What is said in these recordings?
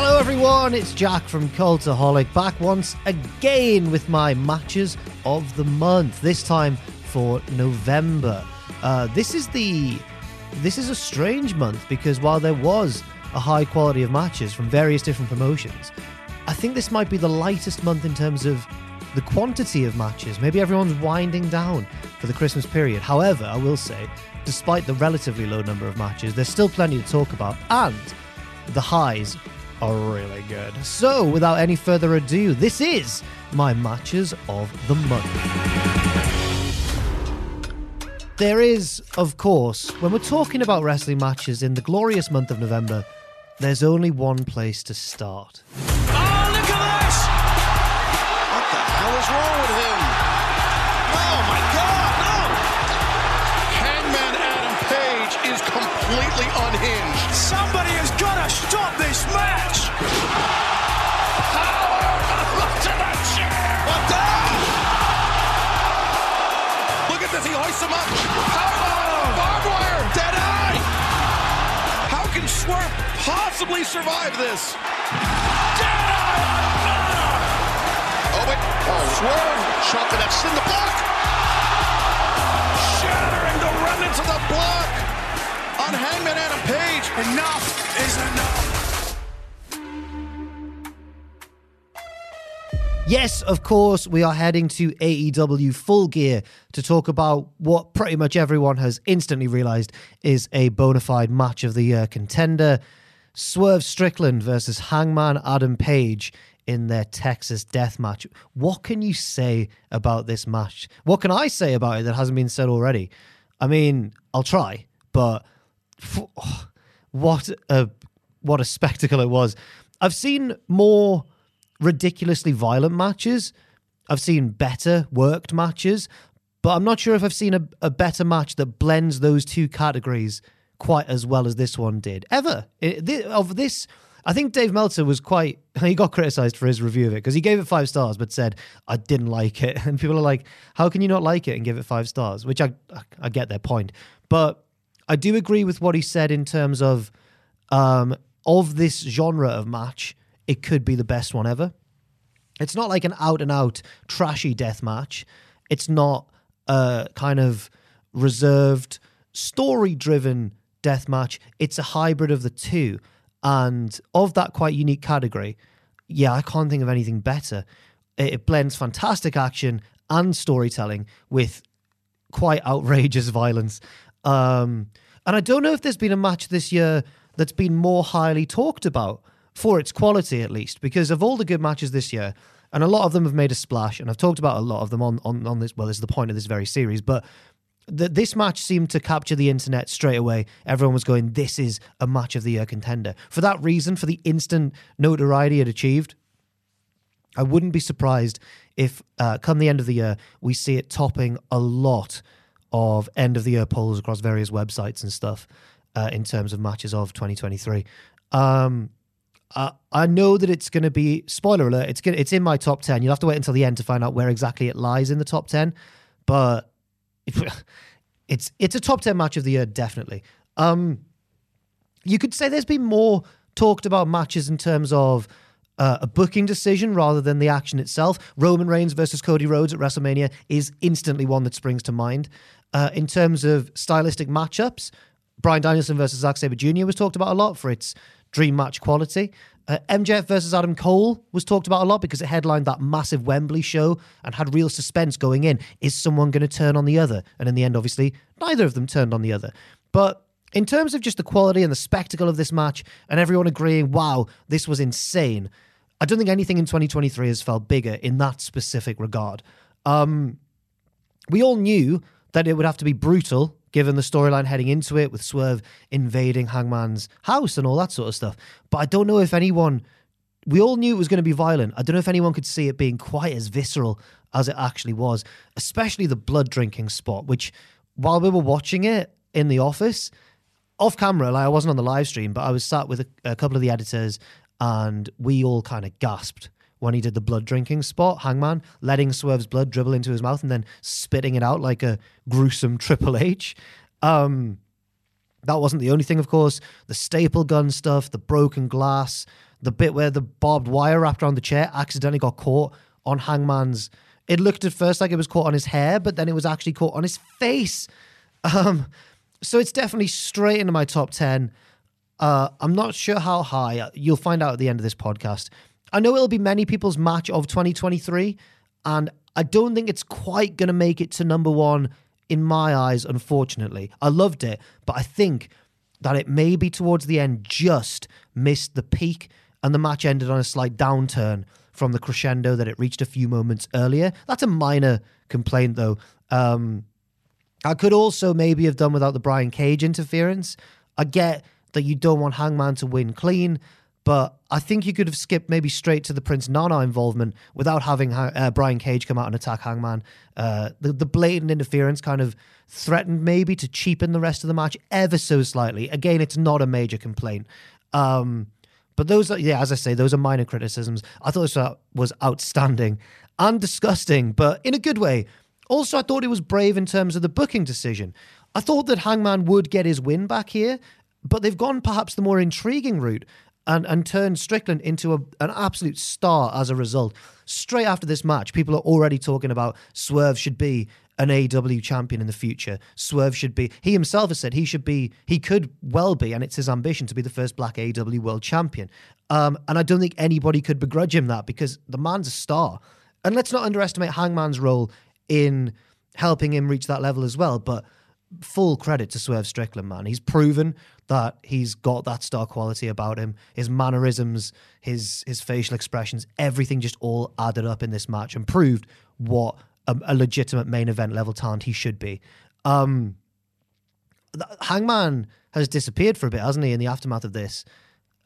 Hello, everyone. It's Jack from Cultaholic back once again with my matches of the month. This time for November. Uh, this is the this is a strange month because while there was a high quality of matches from various different promotions, I think this might be the lightest month in terms of the quantity of matches. Maybe everyone's winding down for the Christmas period. However, I will say, despite the relatively low number of matches, there's still plenty to talk about, and the highs are really good. So, without any further ado, this is my matches of the month. There is, of course, when we're talking about wrestling matches in the glorious month of November, there's only one place to start. Possibly survive this? Dead! Oh, wait. Oh, Swerve chopping that in the block. Shattering the remnants of the block on Hangman Adam Page. Enough is enough. Yes, of course, we are heading to AEW Full Gear to talk about what pretty much everyone has instantly realized is a bona fide match of the year contender Swerve Strickland versus Hangman Adam Page in their Texas death match. What can you say about this match? What can I say about it that hasn't been said already? I mean, I'll try, but what a what a spectacle it was. I've seen more ridiculously violent matches. I've seen better worked matches, but I'm not sure if I've seen a, a better match that blends those two categories quite as well as this one did. Ever. Of this, I think Dave Meltzer was quite, he got criticized for his review of it because he gave it five stars but said, I didn't like it. And people are like, how can you not like it and give it five stars? Which I, I get their point. But I do agree with what he said in terms of, um, of this genre of match, it could be the best one ever. It's not like an out and out trashy death match. It's not a kind of reserved, story driven death match. It's a hybrid of the two. And of that quite unique category, yeah, I can't think of anything better. It, it blends fantastic action and storytelling with quite outrageous violence. Um, and I don't know if there's been a match this year that's been more highly talked about for its quality, at least, because of all the good matches this year, and a lot of them have made a splash, and I've talked about a lot of them on on, on this. Well, this is the point of this very series, but th- this match seemed to capture the internet straight away. Everyone was going, "This is a match of the year contender." For that reason, for the instant notoriety it achieved, I wouldn't be surprised if, uh, come the end of the year, we see it topping a lot of end of the year polls across various websites and stuff uh, in terms of matches of 2023. Um, I, I know that it's going to be spoiler alert. It's gonna, it's in my top 10. You'll have to wait until the end to find out where exactly it lies in the top 10, but it's it's a top 10 match of the year definitely. Um, you could say there's been more talked about matches in terms of uh, a booking decision rather than the action itself. Roman Reigns versus Cody Rhodes at WrestleMania is instantly one that springs to mind. Uh, in terms of stylistic matchups, Bryan Danielson versus Zack Sabre Jr. was talked about a lot for its dream match quality. Uh, MJF versus Adam Cole was talked about a lot because it headlined that massive Wembley show and had real suspense going in. Is someone going to turn on the other? And in the end, obviously, neither of them turned on the other. But in terms of just the quality and the spectacle of this match, and everyone agreeing, wow, this was insane, I don't think anything in 2023 has felt bigger in that specific regard. Um, we all knew that it would have to be brutal given the storyline heading into it with Swerve invading Hangman's house and all that sort of stuff. But I don't know if anyone, we all knew it was going to be violent. I don't know if anyone could see it being quite as visceral as it actually was, especially the blood drinking spot, which while we were watching it in the office, off camera, like I wasn't on the live stream, but I was sat with a, a couple of the editors and we all kind of gasped when he did the blood drinking spot, Hangman, letting Swerve's blood dribble into his mouth and then spitting it out like a gruesome Triple H. Um, that wasn't the only thing, of course. The staple gun stuff, the broken glass, the bit where the barbed wire wrapped around the chair accidentally got caught on Hangman's. It looked at first like it was caught on his hair, but then it was actually caught on his face. Um, so it's definitely straight into my top 10. Uh, I'm not sure how high. You'll find out at the end of this podcast. I know it'll be many people's match of 2023, and I don't think it's quite going to make it to number one in my eyes, unfortunately. I loved it, but I think that it maybe towards the end just missed the peak, and the match ended on a slight downturn from the crescendo that it reached a few moments earlier. That's a minor complaint, though. Um, I could also maybe have done without the Brian Cage interference. I get that you don't want Hangman to win clean, but I think you could have skipped maybe straight to the Prince Nana involvement without having uh, Brian Cage come out and attack Hangman. Uh, the, the blatant interference kind of threatened maybe to cheapen the rest of the match ever so slightly. Again, it's not a major complaint. Um, but those are, yeah, as I say, those are minor criticisms. I thought this was outstanding and disgusting, but in a good way. Also, I thought it was brave in terms of the booking decision. I thought that Hangman would get his win back here, but they've gone perhaps the more intriguing route and, and turned Strickland into a, an absolute star as a result. Straight after this match, people are already talking about Swerve should be an AEW champion in the future. Swerve should be, he himself has said he should be, he could well be, and it's his ambition to be the first black AEW world champion. Um, and I don't think anybody could begrudge him that because the man's a star. And let's not underestimate Hangman's role in helping him reach that level as well. But full credit to Swerve Strickland, man. He's proven that he's got that star quality about him. His mannerisms, his his facial expressions, everything just all added up in this match and proved what a, a legitimate main event level talent he should be. Um, Hangman has disappeared for a bit, hasn't he? In the aftermath of this,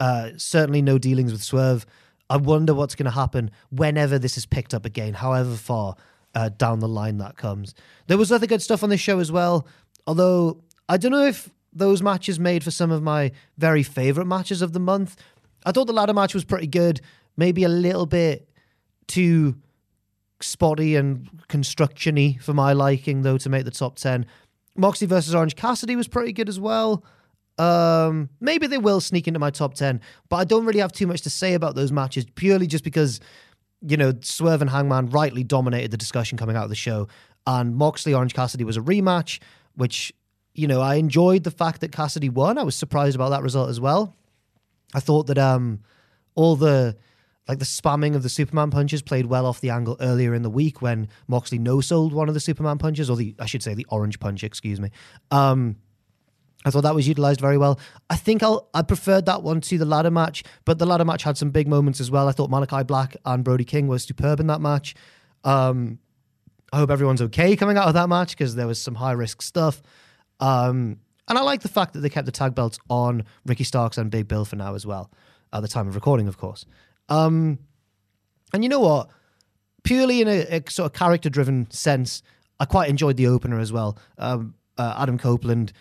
uh, certainly no dealings with Swerve. I wonder what's going to happen whenever this is picked up again, however far uh, down the line that comes. There was other good stuff on this show as well. Although I don't know if those matches made for some of my very favorite matches of the month. I thought the ladder match was pretty good, maybe a little bit too spotty and constructiony for my liking, though, to make the top 10. Moxley versus Orange Cassidy was pretty good as well. Um, maybe they will sneak into my top 10, but I don't really have too much to say about those matches purely just because, you know, Swerve and Hangman rightly dominated the discussion coming out of the show. And Moxley Orange Cassidy was a rematch which, you know, I enjoyed the fact that Cassidy won. I was surprised about that result as well. I thought that um, all the like the spamming of the Superman punches played well off the angle earlier in the week when Moxley no sold one of the Superman punches, or the I should say the orange punch, excuse me. Um, I thought that was utilized very well. I think I'll I preferred that one to the ladder match, but the ladder match had some big moments as well. I thought Malakai Black and Brody King were superb in that match. Um, I hope everyone's okay coming out of that match because there was some high risk stuff. Um, and I like the fact that they kept the tag belts on Ricky Starks and Big Bill for now as well, at the time of recording, of course. Um, and you know what? Purely in a, a sort of character driven sense, I quite enjoyed the opener as well. Um, uh, Adam Copeland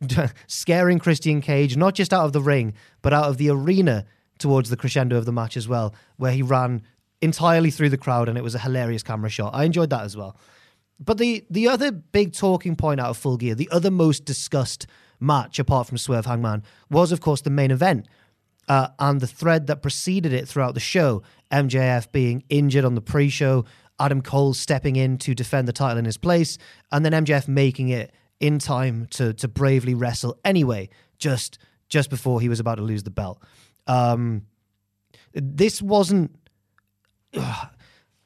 scaring Christian Cage, not just out of the ring, but out of the arena towards the crescendo of the match as well, where he ran entirely through the crowd, and it was a hilarious camera shot. I enjoyed that as well. But the the other big talking point out of Full Gear, the other most discussed match apart from Swerve Hangman, was of course the main event. Uh, and the thread that preceded it throughout the show, MJF being injured on the pre-show, Adam Cole stepping in to defend the title in his place, and then MJF making it in time to to bravely wrestle anyway, just just before he was about to lose the belt. Um, this wasn't. I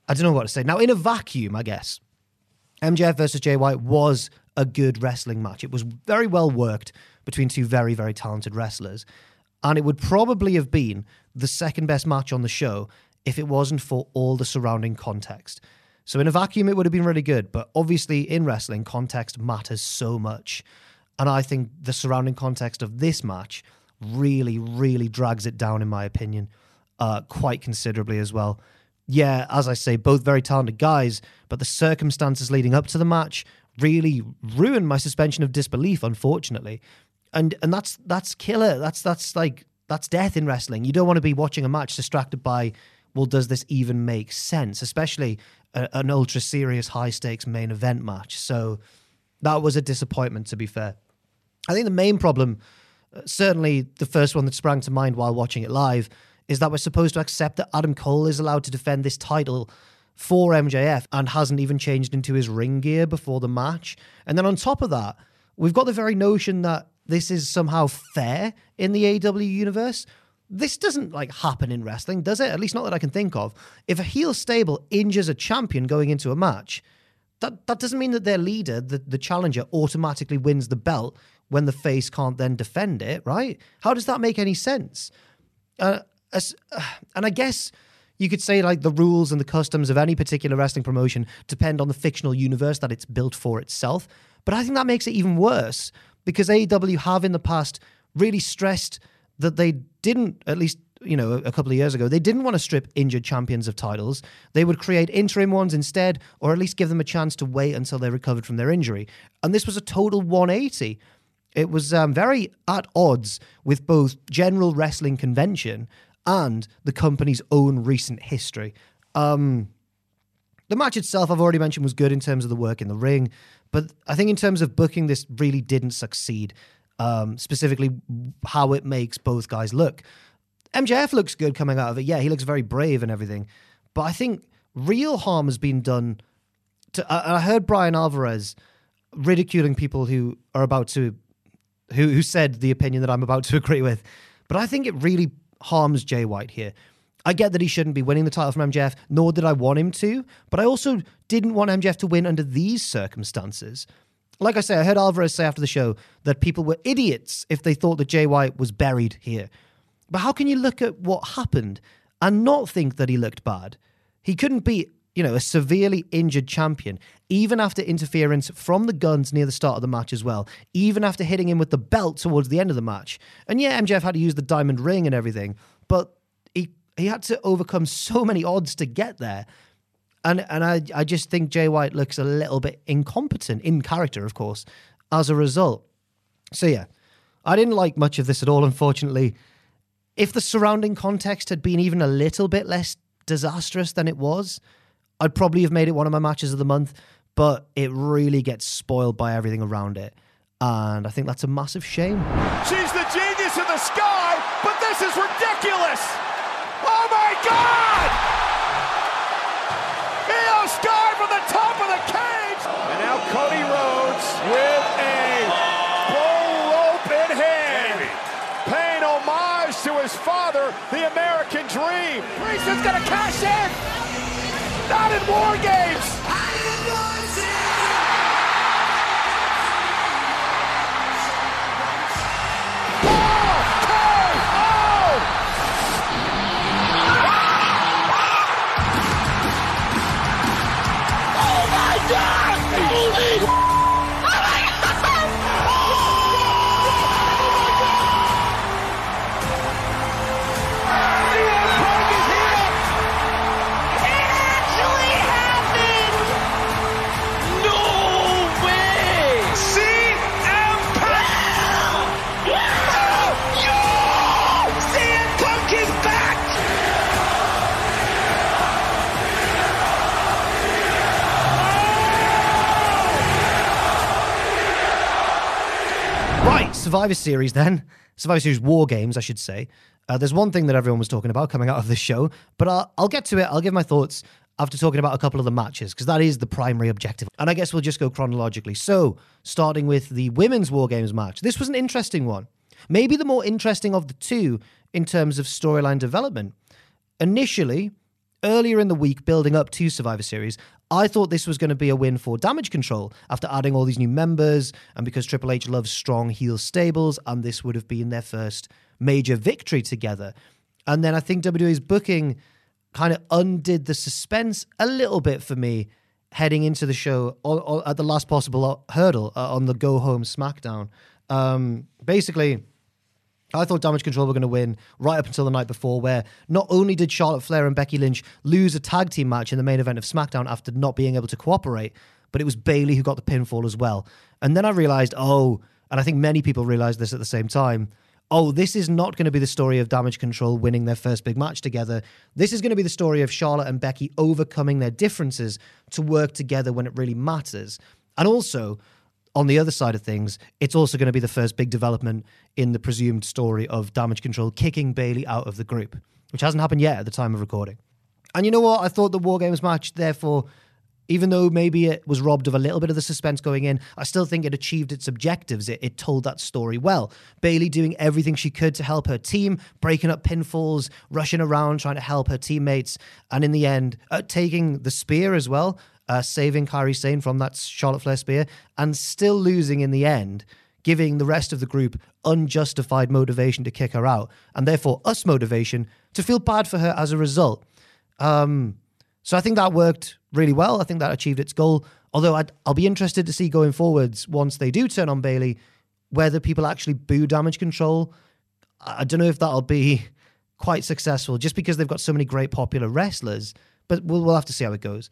don't know what to say. Now, in a vacuum, I guess, MJF versus Jay White was a good wrestling match. It was very well worked between two very, very talented wrestlers. And it would probably have been the second best match on the show if it wasn't for all the surrounding context. So, in a vacuum, it would have been really good. But obviously, in wrestling, context matters so much. And I think the surrounding context of this match really, really drags it down, in my opinion, uh, quite considerably as well. Yeah, as I say, both very talented guys, but the circumstances leading up to the match really ruined my suspension of disbelief, unfortunately. And and that's that's killer. That's that's like that's death in wrestling. You don't want to be watching a match distracted by, well, does this even make sense? Especially a, an ultra serious, high stakes main event match. So that was a disappointment, to be fair. I think the main problem, uh, certainly the first one that sprang to mind while watching it live, is that we're supposed to accept that Adam Cole is allowed to defend this title for MJF and hasn't even changed into his ring gear before the match. And then on top of that, we've got the very notion that this is somehow fair in the AEW universe. This doesn't like happen in wrestling, does it? At least not that I can think of. If a heel stable injures a champion going into a match, that that doesn't mean that their leader, the, the challenger, automatically wins the belt when the face can't then defend it, right? How does that make any sense? Uh, as, uh, and I guess you could say like the rules and the customs of any particular wrestling promotion depend on the fictional universe that it's built for itself. But I think that makes it even worse because AEW have in the past really stressed that they didn't, at least you know, a couple of years ago, they didn't want to strip injured champions of titles. They would create interim ones instead, or at least give them a chance to wait until they recovered from their injury. And this was a total 180. It was um, very at odds with both general wrestling convention and the company's own recent history. Um, the match itself, I've already mentioned, was good in terms of the work in the ring, but I think in terms of booking, this really didn't succeed. Um, specifically, how it makes both guys look. MJF looks good coming out of it. Yeah, he looks very brave and everything, but I think real harm has been done. To, I I heard Bryan Alvarez ridiculing people who are about to, who who said the opinion that I'm about to agree with, but I think it really harms Jay White here. I get that he shouldn't be winning the title from MJF, nor did I want him to, but I also didn't want MJF to win under these circumstances. Like I say, I heard Alvarez say after the show that people were idiots if they thought that Jay White was buried here. But how can you look at what happened and not think that he looked bad? He couldn't be, you know, a severely injured champion, even after interference from the Gunns near the start of the match as well, even after hitting him with the belt towards the end of the match. And yeah, MJF had to use the diamond ring and everything, but he he had to overcome so many odds to get there. And and I I just think Jay White looks a little bit incompetent in character, of course, as a result. So yeah, I didn't like much of this at all, unfortunately. If the surrounding context had been even a little bit less disastrous than it was, I'd probably have made it one of my matches of the month, but it really gets spoiled by everything around it. And I think that's a massive shame. She's the genius in the sky, but this is ridiculous! Oh my God! Iyo Sky from the top of the cage! And now Cody Rhodes with a bull rope in hand. Paying homage to his father, the American Dream. Priest is gonna cash in! Not in War Games! Survivor Series, then Survivor Series War Games, I should say. Uh, there's one thing that everyone was talking about coming out of this show, but I'll, I'll get to it. I'll give my thoughts after talking about a couple of the matches because that is the primary objective. And I guess we'll just go chronologically. So, starting with the women's War Games match, this was an interesting one. Maybe the more interesting of the two in terms of storyline development. Initially, earlier in the week, building up to Survivor Series, I thought this was going to be a win for Damage Control after adding all these new members and because Triple H loves strong heel stables, and this would have been their first major victory together. And then I think WWE's booking kind of undid the suspense a little bit for me heading into the show or, or at the last possible hurdle uh, on the go home SmackDown. Um, basically, I thought Damage Control were going to win right up until the night before, where not only did Charlotte Flair and Becky Lynch lose a tag team match in the main event of SmackDown after not being able to cooperate, but it was Bayley who got the pinfall as well. And then I realized, oh, and I think many people realized this at the same time. Oh, this is not going to be the story of Damage Control winning their first big match together. This is going to be the story of Charlotte and Becky overcoming their differences to work together when it really matters. And also, on the other side of things, it's also going to be the first big development in the presumed story of Damage Control kicking Bayley out of the group, which hasn't happened yet at the time of recording. And you know what? I thought the War Games match, therefore, even though maybe it was robbed of a little bit of the suspense going in, I still think it achieved its objectives. It, it told that story well. Bayley doing everything she could to help her team, breaking up pinfalls, rushing around, trying to help her teammates, and in the end, uh, taking the spear as well uh, saving Kairi Sane from that Charlotte Flair spear, and still losing in the end, giving the rest of the group unjustified motivation to kick her out, and therefore us motivation to feel bad for her as a result. Um, so I think that worked really well. I think that achieved its goal. Although i will be interested to see going forwards once they do turn on Bayley, whether people actually boo damage control. I don't know if that'll be quite successful just because they've got so many great popular wrestlers, but we'll, we'll have to see how it goes.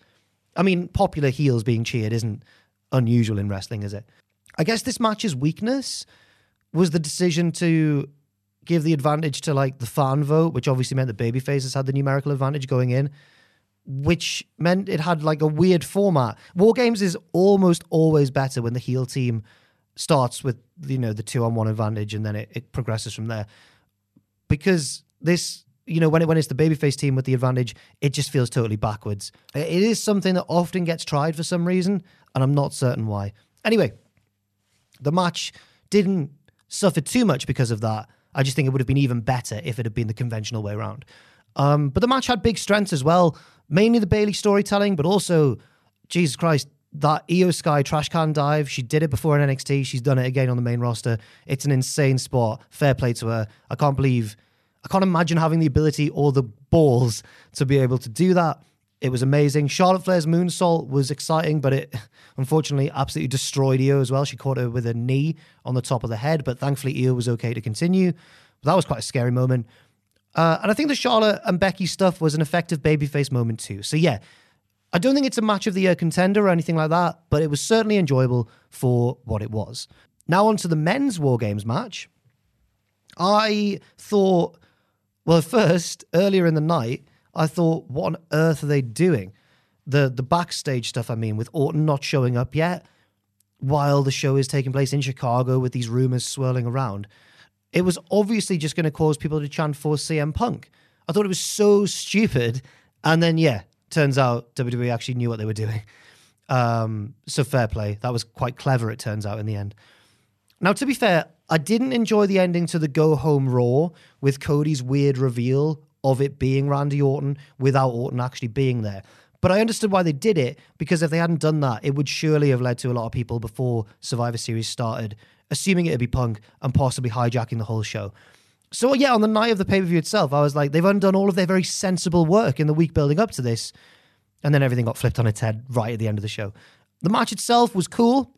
I mean, popular heels being cheered isn't unusual in wrestling, is it? I guess this match's weakness was the decision to give the advantage to like the fan vote, which obviously meant the baby faces had the numerical advantage going in, which meant it had like a weird format. War Games is almost always better when the heel team starts with you know the two on one advantage and then it, it progresses from there. Because this you know, when it when it's the babyface team with the advantage, it just feels totally backwards. It is something that often gets tried for some reason, and I'm not certain why. Anyway, the match didn't suffer too much because of that. I just think it would have been even better if it had been the conventional way around. Um, but the match had big strengths as well, mainly the Bayley storytelling, but also, Jesus Christ, that Iyo Sky trash can dive. She did it before in NXT. She's done it again on the main roster. It's an insane spot. Fair play to her. I can't believe I can't imagine having the ability or the balls to be able to do that. It was amazing. Charlotte Flair's moonsault was exciting, but it unfortunately absolutely destroyed Iyo as well. She caught her with a knee on the top of the head, but thankfully Iyo was okay to continue. But that was quite a scary moment. Uh, and I think the Charlotte and Becky stuff was an effective babyface moment too. So yeah, I don't think it's a match of the year contender or anything like that, but it was certainly enjoyable for what it was. Now on to the men's War Games match. I thought well, at first, earlier in the night, I thought, what on earth are they doing? The the backstage stuff, I mean, with Orton not showing up yet, while the show is taking place in Chicago with these rumors swirling around. It was obviously just going to cause people to chant for CM Punk. I thought it was so stupid. And then, yeah, turns out WWE actually knew what they were doing. Um, so fair play. That was quite clever, it turns out, in the end. Now, to be fair, I didn't enjoy the ending to the Go Home Raw with Cody's weird reveal of it being Randy Orton without Orton actually being there. But I understood why they did it because if they hadn't done that, it would surely have led to a lot of people before Survivor Series started, assuming it'd be Punk and possibly hijacking the whole show. So, yeah, on the night of the pay per view itself, I was like, they've undone all of their very sensible work in the week building up to this. And then everything got flipped on its head right at the end of the show. The match itself was cool.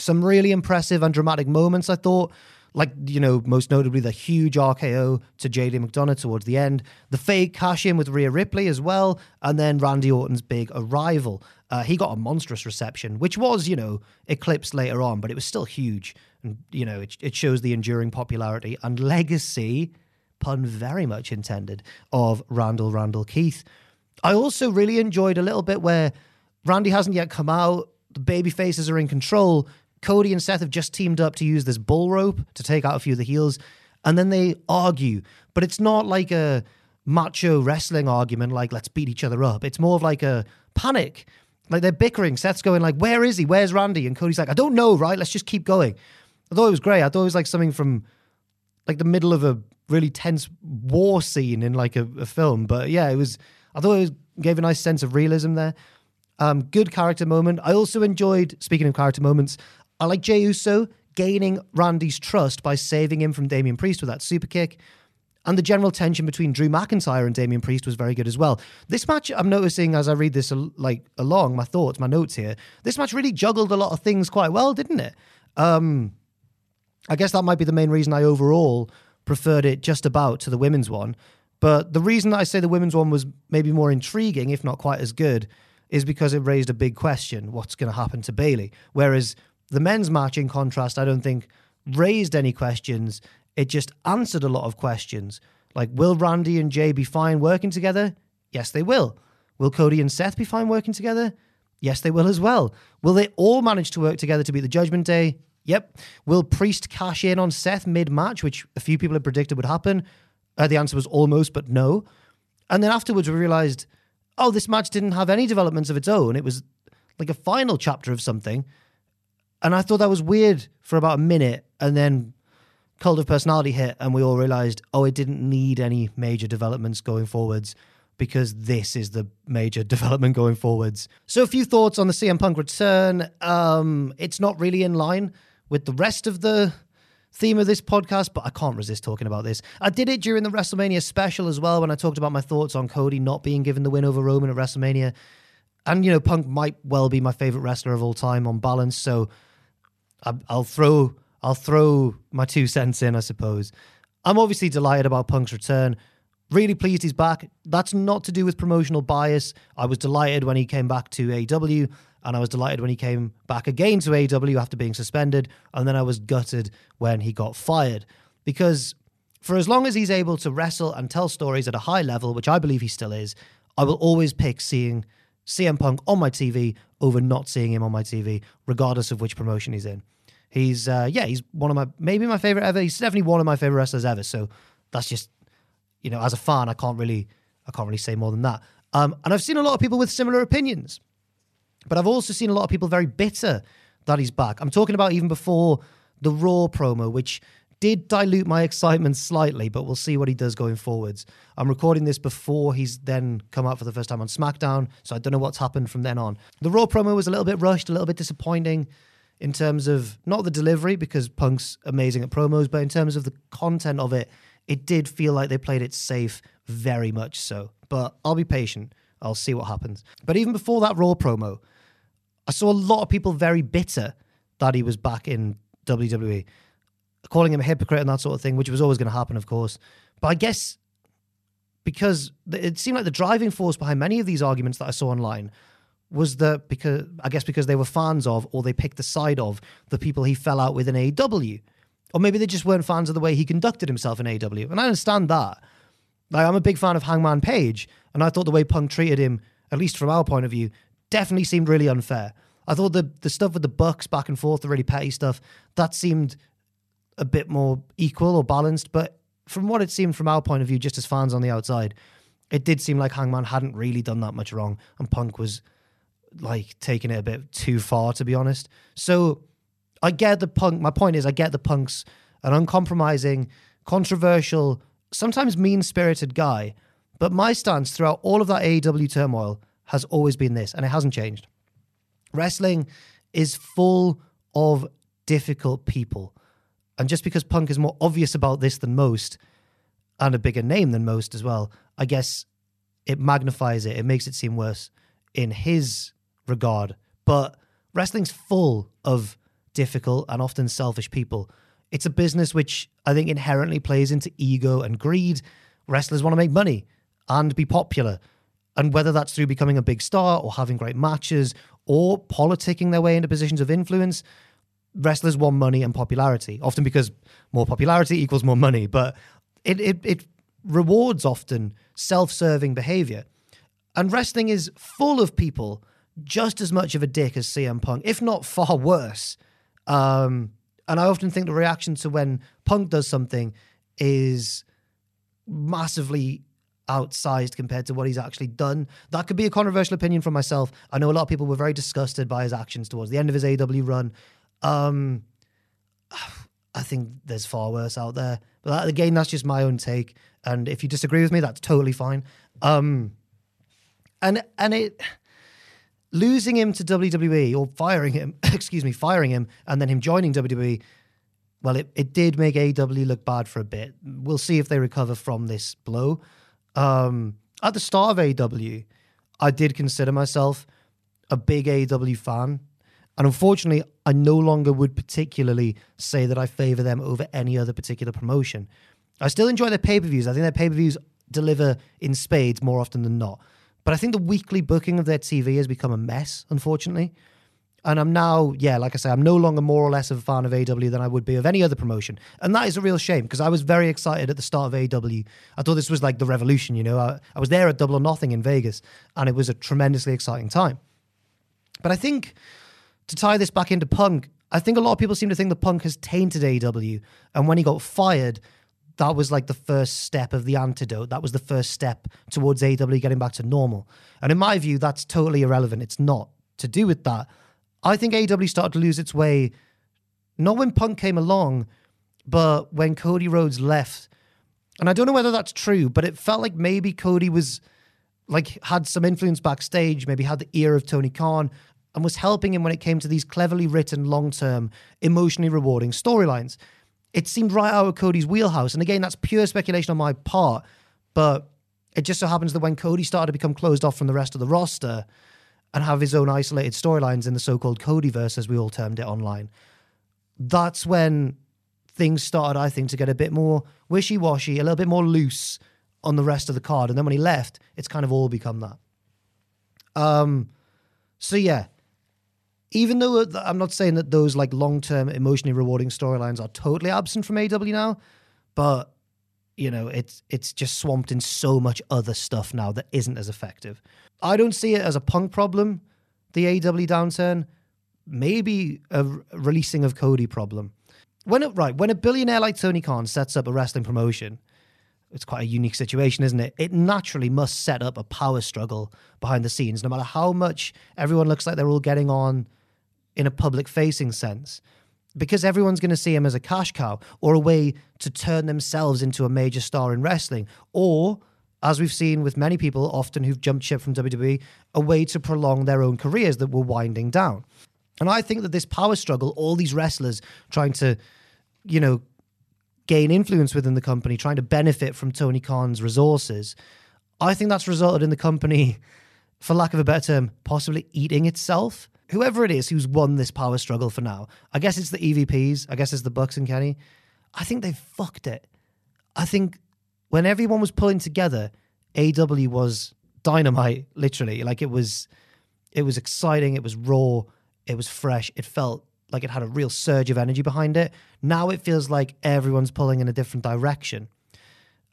Some really impressive and dramatic moments, I thought. Like, you know, most notably the huge RKO to JD McDonagh towards the end, the fake cash in with Rhea Ripley as well, and then Randy Orton's big arrival. Uh, he got a monstrous reception, which was, you know, eclipsed later on, but it was still huge. And, you know, it, it shows the enduring popularity and legacy, pun very much intended, of Randall Randall Keith. I also really enjoyed a little bit where Randy hasn't yet come out, the baby faces are in control, Cody and Seth have just teamed up to use this bull rope to take out a few of the heels, and then they argue. But it's not like a macho wrestling argument, like let's beat each other up. It's more of like a panic. Like they're bickering. Seth's going like, "Where is he? Where's Randy?" And Cody's like, "I don't know. Right? Let's just keep going." I thought it was great. I thought it was like something from like the middle of a really tense war scene in like a, a film. But yeah, it was. I thought it was, gave a nice sense of realism there. Um, good character moment. I also enjoyed, speaking of character moments, I like Jey Uso gaining Randy's trust by saving him from Damian Priest with that super kick. And the general tension between Drew McIntyre and Damian Priest was very good as well. This match, I'm noticing as I read this like along my thoughts, my notes here. This match really juggled a lot of things quite well, didn't it? Um, I guess that might be the main reason I overall preferred it just about to the women's one. But the reason that I say the women's one was maybe more intriguing, if not quite as good, is because it raised a big question: what's going to happen to Bayley? Whereas the men's match, in contrast, I don't think raised any questions. It just answered a lot of questions. Like, will Randy and Jey be fine working together? Yes, they will. Will Cody and Seth be fine working together? Yes, they will as well. Will they all manage to work together to beat the Judgment Day? Yep. Will Priest cash in on Seth mid match, which a few people had predicted would happen? Uh, the answer was almost, but no. And then afterwards, we realized, oh, this match didn't have any developments of its own. It was like a final chapter of something. And I thought that was weird for about a minute. And then Cult of Personality hit, and we all realized, oh, it didn't need any major developments going forwards because this is the major development going forwards. So, a few thoughts on the CM Punk return. Um, it's not really in line with the rest of the theme of this podcast, but I can't resist talking about this. I did it during the WrestleMania special as well when I talked about my thoughts on Cody not being given the win over Roman at WrestleMania. And, you know, Punk might well be my favorite wrestler of all time on balance. So, I'll throw I'll throw my two cents in, I suppose. I'm obviously delighted about Punk's return. Really pleased he's back. That's not to do with promotional bias. I was delighted when he came back to AEW, and I was delighted when he came back again to AEW after being suspended, and then I was gutted when he got fired. Because for as long as he's able to wrestle and tell stories at a high level, which I believe he still is, I will always pick seeing CM Punk on my TV over not seeing him on my TV, regardless of which promotion he's in. He's uh, yeah, he's one of my maybe my favorite ever. He's definitely one of my favorite wrestlers ever. So that's just you know, as a fan, I can't really I can't really say more than that. Um, and I've seen a lot of people with similar opinions, but I've also seen a lot of people very bitter that he's back. I'm talking about even before the Raw promo, which did dilute my excitement slightly, but we'll see what he does going forwards. I'm recording this before he's then come out for the first time on SmackDown, so I don't know what's happened from then on. The Raw promo was a little bit rushed, a little bit disappointing in terms of not the delivery because Punk's amazing at promos, but in terms of the content of it, it did feel like they played it safe, very much so. But I'll be patient. I'll see what happens. But even before that Raw promo, I saw a lot of people very bitter that he was back in WWE, calling him a hypocrite and that sort of thing, which was always going to happen, of course. But I guess because it seemed like the driving force behind many of these arguments that I saw online was that because I guess because they were fans of or they picked the side of the people he fell out with in AEW. Or maybe they just weren't fans of the way he conducted himself in AEW. And I understand that. Like I'm a big fan of Hangman Page, and I thought the way Punk treated him, at least from our point of view, definitely seemed really unfair. I thought the the stuff with the Bucks back and forth, the really petty stuff, that seemed a bit more equal or balanced. But from what it seemed from our point of view, just as fans on the outside, it did seem like Hangman hadn't really done that much wrong, and Punk was like taking it a bit too far, to be honest. So I get the punk. My point is, I get the punk's an uncompromising, controversial, sometimes mean spirited guy. But my stance throughout all of that AEW turmoil has always been this, and it hasn't changed. Wrestling is full of difficult people. And just because Punk is more obvious about this than most, and a bigger name than most as well, I guess it magnifies it. It makes it seem worse in his regard. But wrestling's full of difficult and often selfish people. It's a business which I think inherently plays into ego and greed. Wrestlers want to make money and be popular. And whether that's through becoming a big star or having great matches or politicking their way into positions of influence, wrestlers want money and popularity, often because more popularity equals more money. But it, it, it rewards often self serving behavior. And wrestling is full of people just as much of a dick as CM Punk, if not far worse. Um, and I often think the reaction to when Punk does something is massively outsized compared to what he's actually done. That could be a controversial opinion from myself. I know a lot of people were very disgusted by his actions towards the end of his AEW run. Um, I think there's far worse out there. But that, again, that's just my own take. And if you disagree with me, that's totally fine. Um, and and it losing him to WWE or firing him, excuse me, firing him, and then him joining WWE. Well, it, it did make AEW look bad for a bit. We'll see if they recover from this blow. Um, at the start of AEW, I did consider myself a big AEW fan. And unfortunately, I no longer would particularly say that I favor them over any other particular promotion. I still enjoy their pay per views. I think their pay per views deliver in spades more often than not. But I think the weekly booking of their TV has become a mess, unfortunately. And I'm now, yeah, like I say, I'm no longer more or less of a fan of AEW than I would be of any other promotion. And that is a real shame because I was very excited at the start of AEW. I thought this was like the revolution, you know. I, I was there at Double or Nothing in Vegas and it was a tremendously exciting time. But I think to tie this back into Punk, I think a lot of people seem to think the Punk has tainted AEW. And when he got fired, that was like the first step of the antidote. That was the first step towards AEW getting back to normal. And in my view, that's totally irrelevant. It's not to do with that. I think AEW started to lose its way, not when Punk came along, but when Cody Rhodes left. And I don't know whether that's true, but it felt like maybe Cody was like had some influence backstage, maybe had the ear of Tony Khan and was helping him when it came to these cleverly written, long term, emotionally rewarding storylines it seemed right out of Cody's wheelhouse. And again, that's pure speculation on my part. But it just so happens that when Cody started to become closed off from the rest of the roster and have his own isolated storylines in the so called Codyverse, as we all termed it online, that's when things started, I think, to get a bit more wishy washy, a little bit more loose on the rest of the card. And then when he left, it's kind of all become that. Um, so yeah, even though uh, I'm not saying that those like long term emotionally rewarding storylines are totally absent from AEW now, but you know it's it's just swamped in so much other stuff now that isn't as effective. I don't see it as a punk problem, the AEW downturn. Maybe a releasing of Cody problem. When it right when a billionaire like Tony Khan sets up a wrestling promotion, it's quite a unique situation, isn't it? It naturally must set up a power struggle behind the scenes, no matter how much everyone looks like they're all getting on in a public facing sense because everyone's going to see him as a cash cow or a way to turn themselves into a major star in wrestling or as we've seen with many people often who've jumped ship from WWE a way to prolong their own careers that were winding down. And i think that this power struggle all these wrestlers trying to you know gain influence within the company trying to benefit from Tony Khan's resources i think that's resulted in the company for lack of a better term possibly eating itself whoever it is who's won this power struggle for now, I guess it's the EVPs, I guess it's the Bucks and Kenny. I think they fucked it. I think when everyone was pulling together, AEW was dynamite, literally. Like it was it was exciting, it was raw, it was fresh, it felt like it had a real surge of energy behind it. Now it feels like everyone's pulling in a different direction.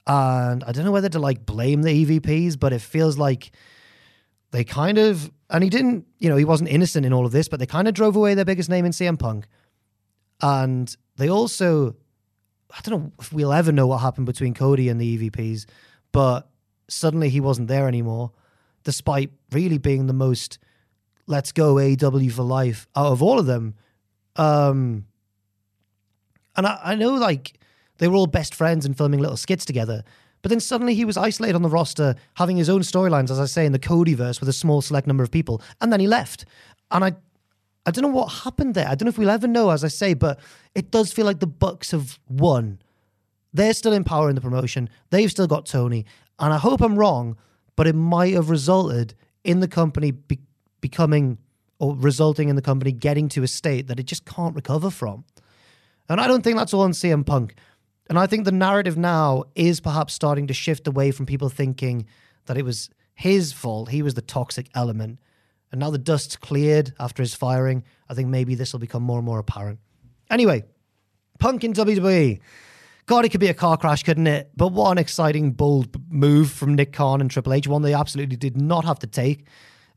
And I don't know whether to like blame the EVPs, but it feels like they kind of, and he didn't, you know, he wasn't innocent in all of this, but they kind of drove away their biggest name in CM Punk. And they also, I don't know if we'll ever know what happened between Cody and the EVPs, but suddenly he wasn't there anymore, despite really being the most let's go AEW for life out of all of them. Um, and I, I know like they were all best friends and filming little skits together, but then suddenly he was isolated on the roster, having his own storylines, as I say, in the Codyverse with a small select number of people. And then he left. And I I don't know what happened there. I don't know if we'll ever know, as I say, but it does feel like the Bucks have won. They're still in power in the promotion. They've still got Tony. And I hope I'm wrong, but it might have resulted in the company be- becoming or resulting in the company getting to a state that it just can't recover from. And I don't think that's all on CM Punk. And I think the narrative now is perhaps starting to shift away from people thinking that it was his fault, he was the toxic element. And now the dust's cleared after his firing. I think maybe this will become more and more apparent. Anyway, Punk in WWE. God, it could be a car crash, couldn't it? But what an exciting, bold move from Nick Khan and Triple H. One they absolutely did not have to take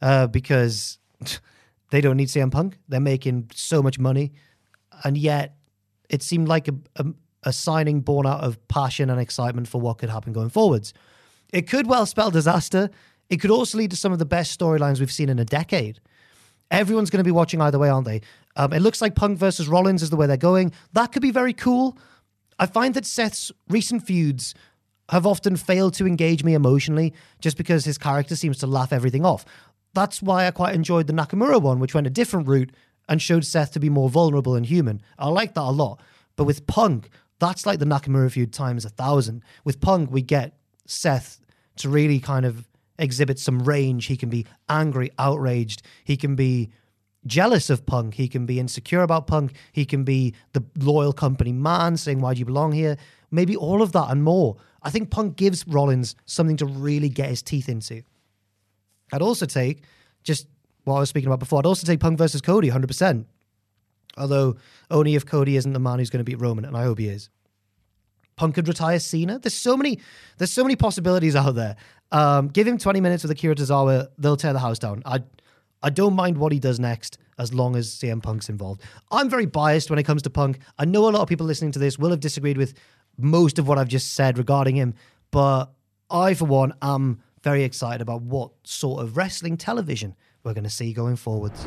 uh, because they don't need CM Punk. They're making so much money and yet it seemed like a, a, a signing born out of passion and excitement for what could happen going forwards. It could well spell disaster. It could also lead to some of the best storylines we've seen in a decade. Everyone's going to be watching either way, aren't they? Um, it looks like Punk versus Rollins is the way they're going. That could be very cool. I find that Seth's recent feuds have often failed to engage me emotionally just because his character seems to laugh everything off. That's why I quite enjoyed the Nakamura one, which went a different route and showed Seth to be more vulnerable and human. I like that a lot. But with Punk, that's like the Nakamura feud times a thousand. With Punk, we get Seth to really kind of exhibit some range. He can be angry, outraged. He can be jealous of Punk. He can be insecure about Punk. He can be the loyal company man saying, Why do you belong here? Maybe all of that and more. I think Punk gives Rollins something to really get his teeth into. I'd also take, just what I was speaking about before, I'd also take Punk versus Cody 100%. Although only if Cody isn't the man who's going to beat Roman, and I hope he is. Punk could retire Cena. There's so many, there's so many possibilities out there. Um, give him 20 minutes with Akira Tozawa, they'll tear the house down. I, I don't mind what he does next as long as CM Punk's involved. I'm very biased when it comes to Punk. I know a lot of people listening to this will have disagreed with most of what I've just said regarding him, but I, for one, am very excited about what sort of wrestling television we're going to see going forwards.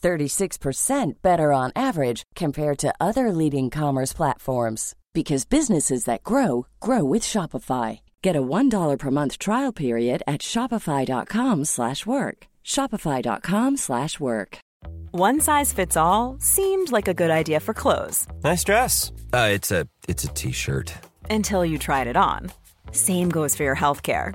36% better on average compared to other leading commerce platforms because businesses that grow grow with Shopify. Get a $1 per month trial period at shopify.com/work. shopify.com/work. One size fits all seemed like a good idea for clothes. Nice dress. Uh, it's a it's a t-shirt. Until you tried it on. Same goes for your health care.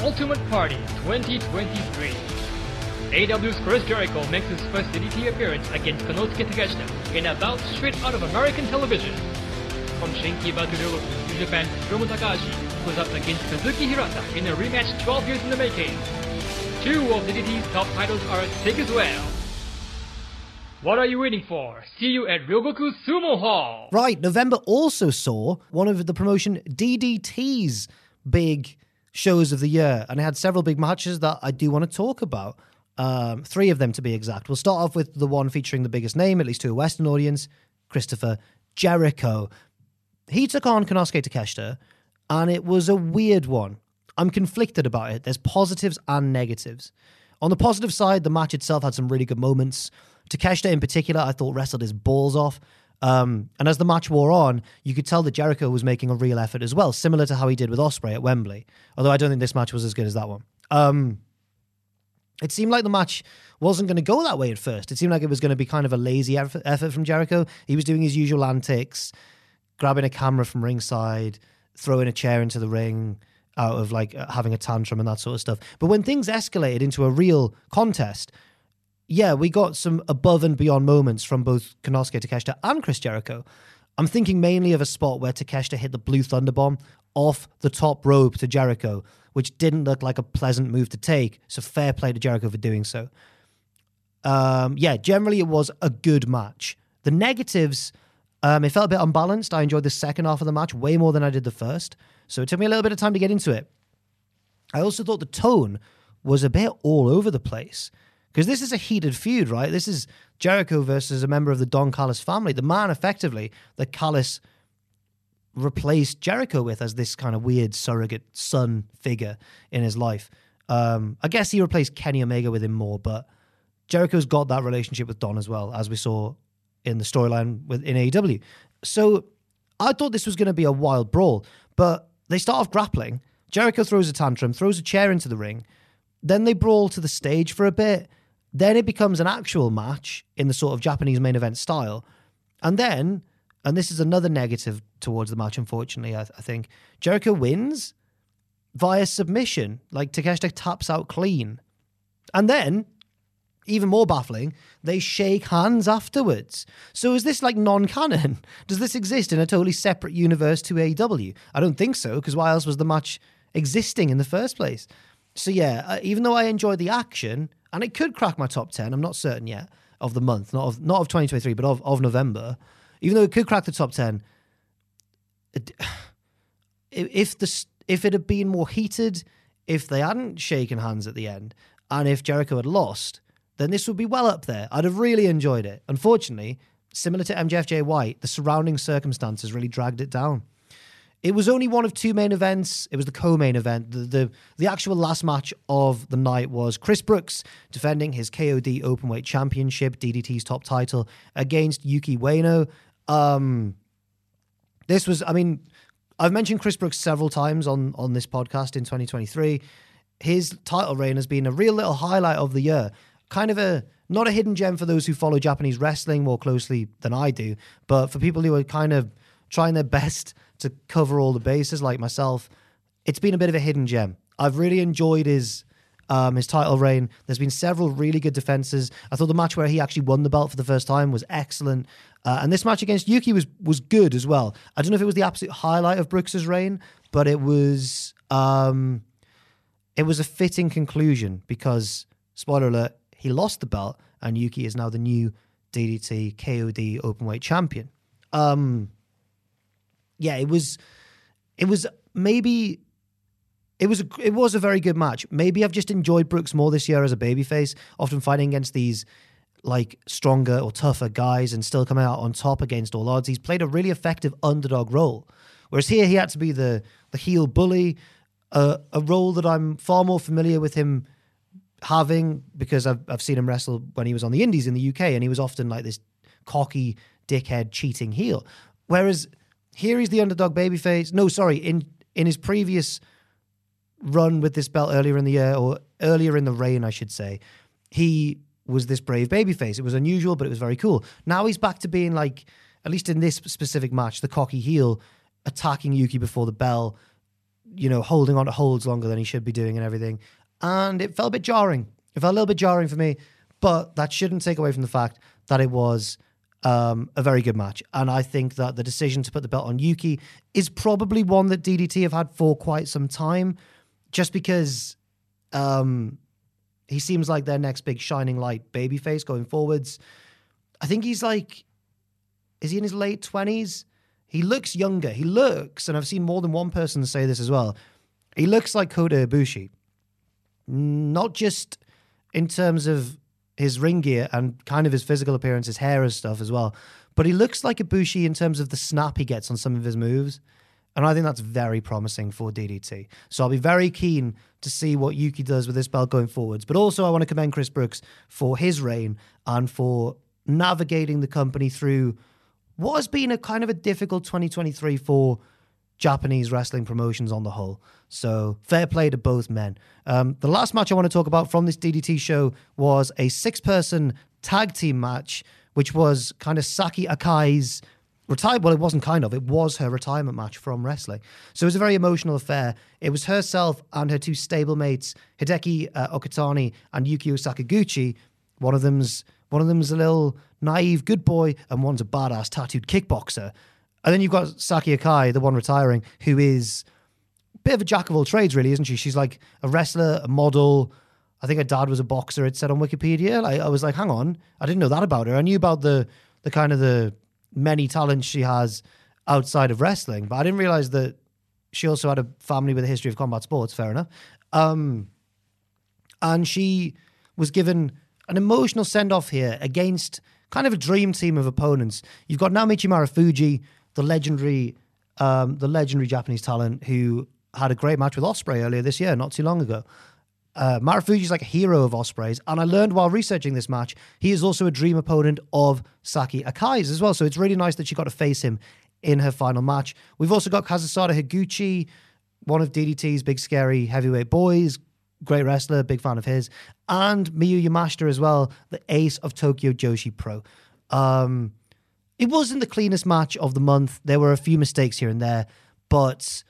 Ultimate Party 2023. AEW's Chris Jericho makes his first DDT appearance against Konosuke Takeshita in a bout straight out of American television. From Shinki Baturu, New Japan's Hiromu Takahashi goes up against Kazuki Hirata in a rematch 12 years in the making. Two of DDT's top titles are at stake as well. What are you waiting for? See you at Ryogoku Sumo Hall! Right, November also saw one of the promotion DDT's big shows of the year, and it had several big matches that I do want to talk about. Um, three of them to be exact. We'll start off with the one featuring the biggest name, at least to a Western audience, Christopher Jericho. He took on Konosuke Takeshita, and it was a weird one. I'm conflicted about it. There's positives and negatives. On the positive side, the match itself had some really good moments. Takeshita, in particular, I thought wrestled his balls off. Um, and as the match wore on, you could tell that Jericho was making a real effort as well, similar to how he did with Ospreay at Wembley. Although I don't think this match was as good as that one. Um, it seemed like the match wasn't going to go that way at first. It seemed like it was going to be kind of a lazy effort from Jericho. He was doing his usual antics, grabbing a camera from ringside, throwing a chair into the ring out of like having a tantrum and that sort of stuff. But when things escalated into a real contest, yeah, we got some above and beyond moments from both Konosuke Takeshita and Chris Jericho. I'm thinking mainly of a spot where Takeshita hit the blue thunder bomb off the top rope to Jericho, which didn't look like a pleasant move to take. So fair play to Jericho for doing so. Um, yeah, generally it was a good match. The negatives, Um, it felt a bit unbalanced. I enjoyed the second half of the match way more than I did the first. So it took me a little bit of time to get into it. I also thought the tone was a bit all over the place because this is a heated feud, right? This is Jericho versus a member of the Don Callis family, the man effectively that Callis replaced Jericho with as this kind of weird surrogate son figure in his life. Um, I guess he replaced Kenny Omega with him more, but Jericho's got that relationship with Don as well, as we saw in the storyline in AEW. So I thought this was going to be a wild brawl, but they start off grappling. Jericho throws a tantrum, throws a chair into the ring. Then they brawl to the stage for a bit. Then it becomes an actual match in the sort of Japanese main event style. And then, and this is another negative towards the match, unfortunately, I, I think, Jericho wins via submission. Like Takeshita taps out clean. And then even more baffling, they shake hands afterwards. So is this like non-canon? Does this exist in a totally separate universe to AEW? I don't think so, because why else was the match existing in the first place? So yeah, uh, even though I enjoy the action, and it could crack my top ten, I'm not certain yet of the month, not of not of 2023, but of, of November. Even though it could crack the top ten, it, if the if it had been more heated, if they hadn't shaken hands at the end, and if Jericho had lost, then this would be well up there. I'd have really enjoyed it. Unfortunately, similar to MJF Jay White, the surrounding circumstances really dragged it down. It was only one of two main events. It was the co-main event. The, the, the actual last match of the night was Chris Brooks defending his KOD Openweight Championship, DDT's top title, against Yuki Ueno. Um, this was, I mean, I've mentioned Chris Brooks several times on on this podcast in 2023. His title reign has been a real little highlight of the year kind of a not a hidden gem for those who follow Japanese wrestling more closely than I do, but for people who are kind of trying their best to cover all the bases, like myself, it's been a bit of a hidden gem. I've really enjoyed his um, his title reign. There's been several really good defenses. I thought the match where he actually won the belt for the first time was excellent, uh, and this match against Yuki was was good as well. I don't know if it was the absolute highlight of Brooks's reign, but it was um, it was a fitting conclusion because spoiler alert, he lost the belt, and Yuki is now the new DDT KOD openweight champion. Um, yeah, it was, it was maybe, it was, a, it was a very good match. Maybe I've just enjoyed Brooks more this year as a babyface, often fighting against these like stronger or tougher guys and still coming out on top against all odds. He's played a really effective underdog role, whereas here he had to be the the heel bully, uh, a role that I'm far more familiar with him having because I've I've seen him wrestle when he was on the Indies in the UK, and he was often like this cocky dickhead cheating heel. Whereas here he's the underdog babyface. No, sorry, in in his previous run with this belt earlier in the year or earlier in the reign, I should say, he was this brave babyface. It was unusual, but it was very cool. Now he's back to being like, at least in this specific match, the cocky heel attacking Yuki before the bell, you know, holding on to holds longer than he should be doing and everything and it felt a bit jarring. It felt a little bit jarring for me, but that shouldn't take away from the fact that it was um, a very good match. And I think that the decision to put the belt on Yuki is probably one that DDT have had for quite some time, just because um, he seems like their next big shining light babyface going forwards. I think he's like, is he in his late 20s? He looks younger. He looks, and I've seen more than one person say this as well, he looks like Kota Ibushi not just in terms of his ring gear and kind of his physical appearance, his hair and stuff as well, but he looks like a Ibushi in terms of the snap he gets on some of his moves. And I think that's very promising for DDT. So I'll be very keen to see what Yuki does with this belt going forwards. But also, I want to commend Chris Brooks for his reign and for navigating the company through what has been a kind of a difficult 2023 for Japanese wrestling promotions on the whole. So fair play to both men. Um, the last match I want to talk about from this DDT show was a six person tag team match, which was kind of Saki Akai's retired. Well, it wasn't kind of, it was her retirement match from wrestling. So it was a very emotional affair. It was herself and her two stablemates, Hideki uh, Okatani and Yukio Sakaguchi. One of them's one of them's a little naive good boy, and one's a badass tattooed kickboxer. And then you've got Saki Akai, the one retiring, who is a bit of a jack of all trades, really, isn't she? She's like a wrestler, a model. I think her dad was a boxer. It said on Wikipedia. Like I was like, hang on, I didn't know that about her. I knew about the the kind of the many talents she has outside of wrestling. But I didn't realize that she also had a family with a history of combat sports. Fair enough. Um, and she was given an emotional send off here against kind of a dream team of opponents. You've got Naomichi Marufuji, the legendary, um, the legendary Japanese talent who had a great match with Ospreay earlier this year, not too long ago. Uh, is like a hero of Ospreay's, and I learned while researching this match, he is also a dream opponent of Saki Akai's as well. So it's really nice that she got to face him in her final match. We've also got Kazusada Higuchi, one of DDT's big scary heavyweight boys, great wrestler, big fan of his, and Miyu Yamashita as well, the ace of Tokyo Joshi Pro. Um, it wasn't the cleanest match of the month. There were a few mistakes here and there, but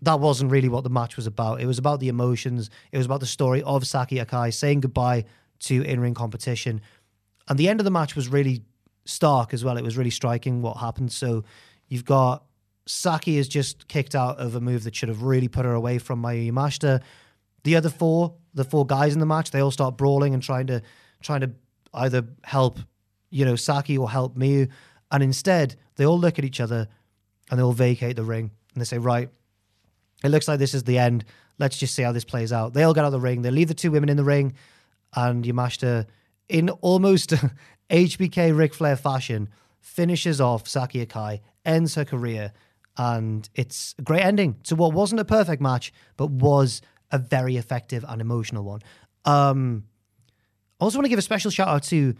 that wasn't really what the match was about. It was about the emotions. It was about the story of Saki Akai saying goodbye to in ring competition. And the end of the match was really stark as well. It was really striking what happened. So you've got Saki is just kicked out of a move that should have really put her away from Miyu Yamashita. The other four, the four guys in the match, they all start brawling and trying to trying to either help, you know, Saki or help Miyu. And instead, they all look at each other and they all vacate the ring and they say, right, it looks like this is the end. Let's just see how this plays out. They all get out of the ring. They leave the two women in the ring, and Yamashita, in almost HBK Ric Flair fashion, finishes off Saki Akai, ends her career, and it's a great ending to what wasn't a perfect match, but was a very effective and emotional one. Um, I also want to give a special shout out to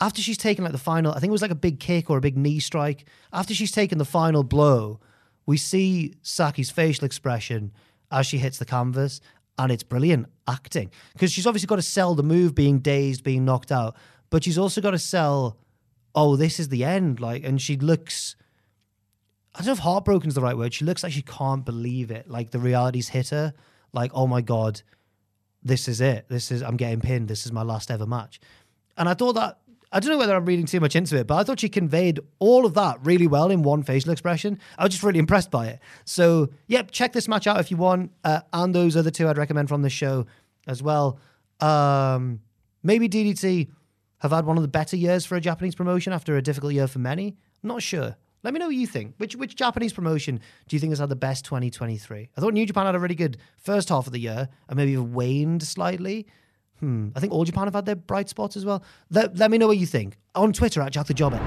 after she's taken like the final, I think it was like a big kick or a big knee strike. After she's taken the final blow, we see Saki's facial expression as she hits the canvas, and it's brilliant acting because she's obviously got to sell the move being dazed, being knocked out, but she's also got to sell, oh, this is the end. Like, and she looks, I don't know if heartbroken is the right word. She looks like she can't believe it. Like the reality's hit her. Like, oh my god, this is it. This is I'm getting pinned. This is my last ever match. And I thought that I don't know whether I'm reading too much into it, but I thought she conveyed all of that really well in one facial expression. I was just really impressed by it. So, yep, check this match out if you want, uh, and those other two I'd recommend from this show as well. Um, maybe DDT have had one of the better years for a Japanese promotion after a difficult year for many. I'm not sure. Let me know what you think. Which which Japanese promotion do you think has had the best 2023? I thought New Japan had a really good first half of the year and maybe waned slightly. Hmm. I think All Japan have had their bright spots as well. Let, let me know what you think on Twitter at Jack the Jobber.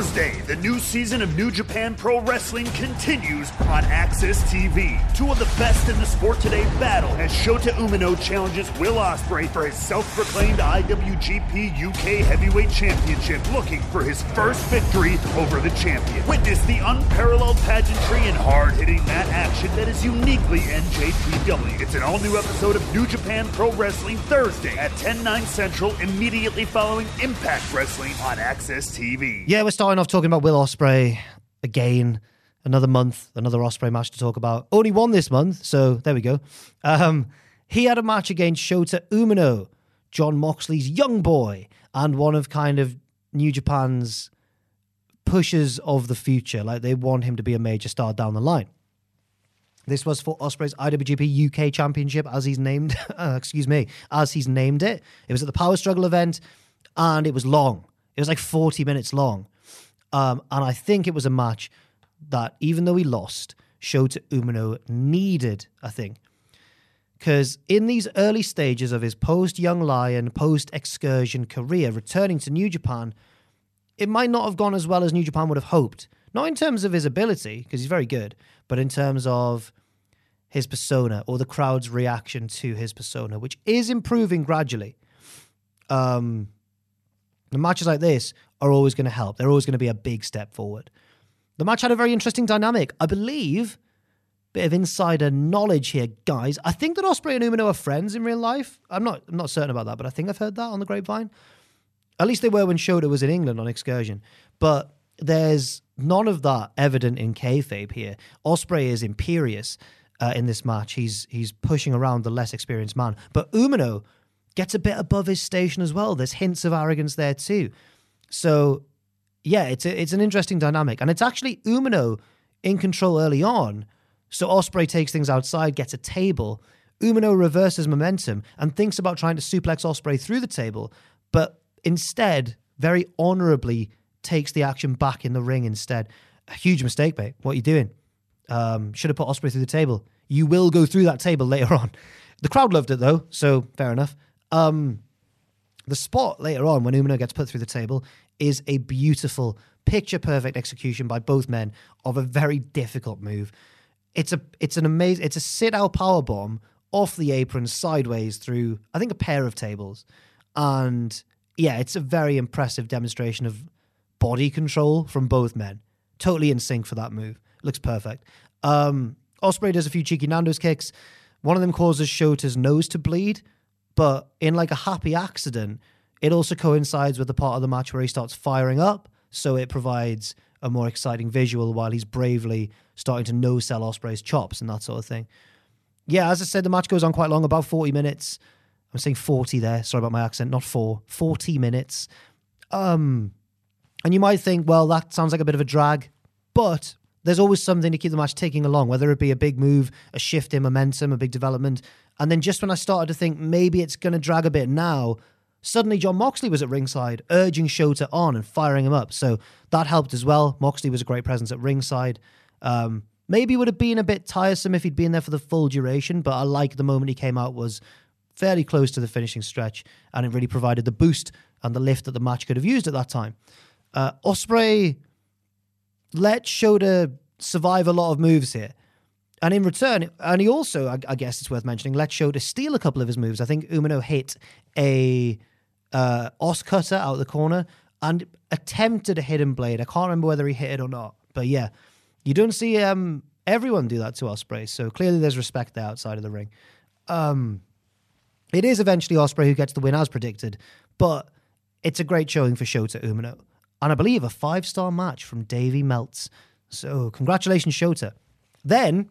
Thursday, the new season of New Japan Pro Wrestling continues on AXS TV. Two of the best in the sport today battle as Shota Umino challenges Will Ospreay for his self-proclaimed IWGP UK Heavyweight Championship, looking for his first victory over the champion. Witness the unparalleled pageantry and hard-hitting mat action that is uniquely NJPW. It's an all-new episode of New Japan Pro Wrestling Thursday at 10, 9 Central, immediately following Impact Wrestling on AXS TV. Yeah, we're starting off talking about Will Ospreay again. Another month, another Ospreay match to talk about. Only one this month, so there we go. Um, he had a match against Shota Umino, Jon Moxley's young boy, and one of kind of New Japan's pushes of the future. Like they want him to be a major star down the line. This was for Ospreay's IWGP UK Championship, as he's named. uh, excuse me, as he's named it. It was at the Power Struggle event, and it was long. It was like 40 minutes long. Um, and I think it was a match that, even though he lost, Shota Umino needed, I think. Because in these early stages of his post Young Lion, post excursion career, returning to New Japan, it might not have gone as well as New Japan would have hoped. Not in terms of his ability, because he's very good, but in terms of his persona or the crowd's reaction to his persona, which is improving gradually. Um, the matches like this are always going to help. They're always going to be a big step forward. The match had a very interesting dynamic. I believe, bit of insider knowledge here, guys. I think that Ospreay and Umino are friends in real life. I'm not, I'm not certain about that, but I think I've heard that on the grapevine. At least they were when Shota was in England on excursion. But there's none of that evident in kayfabe here. Ospreay is imperious uh, in this match. He's he's pushing around the less experienced man, but Umino gets a bit above his station as well. There's hints of arrogance there too. So yeah, it's a, it's an interesting dynamic, and it's actually Umino in control early on. So Ospreay takes things outside, gets a table. Umino reverses momentum and thinks about trying to suplex Ospreay through the table, but instead, very honorably takes the action back in the ring instead. A huge mistake, mate. What are you doing? Um, should have put Ospreay through the table. You will go through that table later on. The crowd loved it though, so fair enough. Um, the spot later on when Umino gets put through the table is a beautiful, picture perfect execution by both men of a very difficult move. It's a it's an amazing it's a sit out power bomb off the apron sideways through I think a pair of tables, and yeah, it's a very impressive demonstration of body control from both men. Totally in sync for that move. Looks perfect. Um, Ospreay does a few cheeky Nando's kicks. One of them causes Shota's nose to bleed, but in like a happy accident, it also coincides with the part of the match where he starts firing up, so it provides a more exciting visual while he's bravely starting to no sell Ospreay's chops and that sort of thing. Yeah, as I said, the match goes on quite long, about 40 minutes. I'm saying 40 there, sorry about my accent, not four, 40 minutes. Um, and you might think, well, that sounds like a bit of a drag, but there's always something to keep the match ticking along, whether it be a big move, a shift in momentum, a big development. And then just when I started to think maybe it's going to drag a bit now, suddenly Jon Moxley was at ringside, urging Shota on and firing him up. So that helped as well. Moxley was a great presence at ringside. Um, maybe would have been a bit tiresome if he'd been there for the full duration, but I like the moment he came out was fairly close to the finishing stretch, and it really provided the boost and the lift that the match could have used at that time. Uh, Ospreay let Shota survive a lot of moves here. And in return, and he also, I, I guess it's worth mentioning, let Shota steal a couple of his moves. I think Umino hit a uh, Os cutter out the corner and attempted a hidden blade. I can't remember whether he hit it or not. But yeah, you don't see um, everyone do that to Ospreay. So clearly there's respect there outside of the ring. Um, it is eventually Ospreay who gets the win as predicted, but it's a great showing for Shota Umino. And I believe a five star match from Davey Meltz. So congratulations, Shota. Then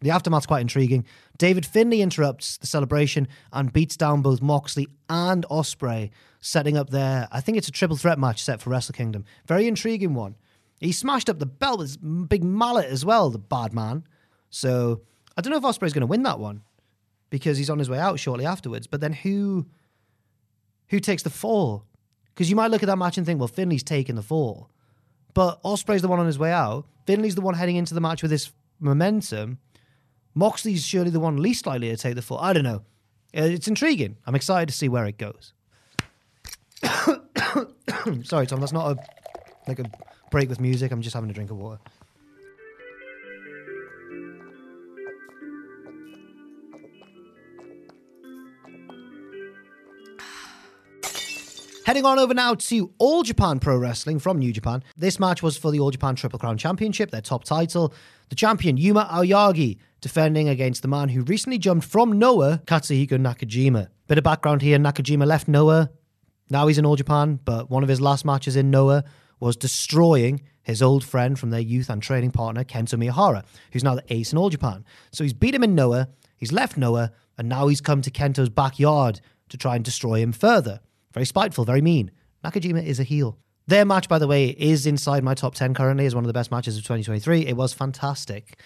the aftermath's quite intriguing. David Finlay interrupts the celebration and beats down both Moxley and Ospreay, setting up their, I think it's a triple threat match set for Wrestle Kingdom. Very intriguing one. He smashed up the belt with his big mallet as well, the bad man. So I don't know if Ospreay's going to win that one because he's on his way out shortly afterwards. But then who who takes the fall? Because you might look at that match and think, well, Finlay's taking the fall. But Ospreay's the one on his way out. Finlay's the one heading into the match with this momentum. Moxley's surely the one least likely to take the fall. I don't know. Uh, It's intriguing. I'm excited to see where it goes. Sorry, Tom. That's not a like a break with music. I'm just having a drink of water. Heading on over now to All Japan Pro Wrestling from New Japan. This match was for the All Japan Triple Crown Championship, their top title. The champion, Yuma Aoyagi, defending against the man who recently jumped from Noah, Katsuhiko Nakajima. Bit of background here Nakajima left Noah. Now he's in All Japan, but one of his last matches in Noah was destroying his old friend from their youth and training partner, Kento Miyahara, who's now the ace in All Japan. So he's beat him in Noah, he's left Noah, and now he's come to Kento's backyard to try and destroy him further. Very spiteful, very mean. Nakajima is a heel. Their match, by the way, is inside my top 10 currently, is one of the best matches of 2023. It was fantastic.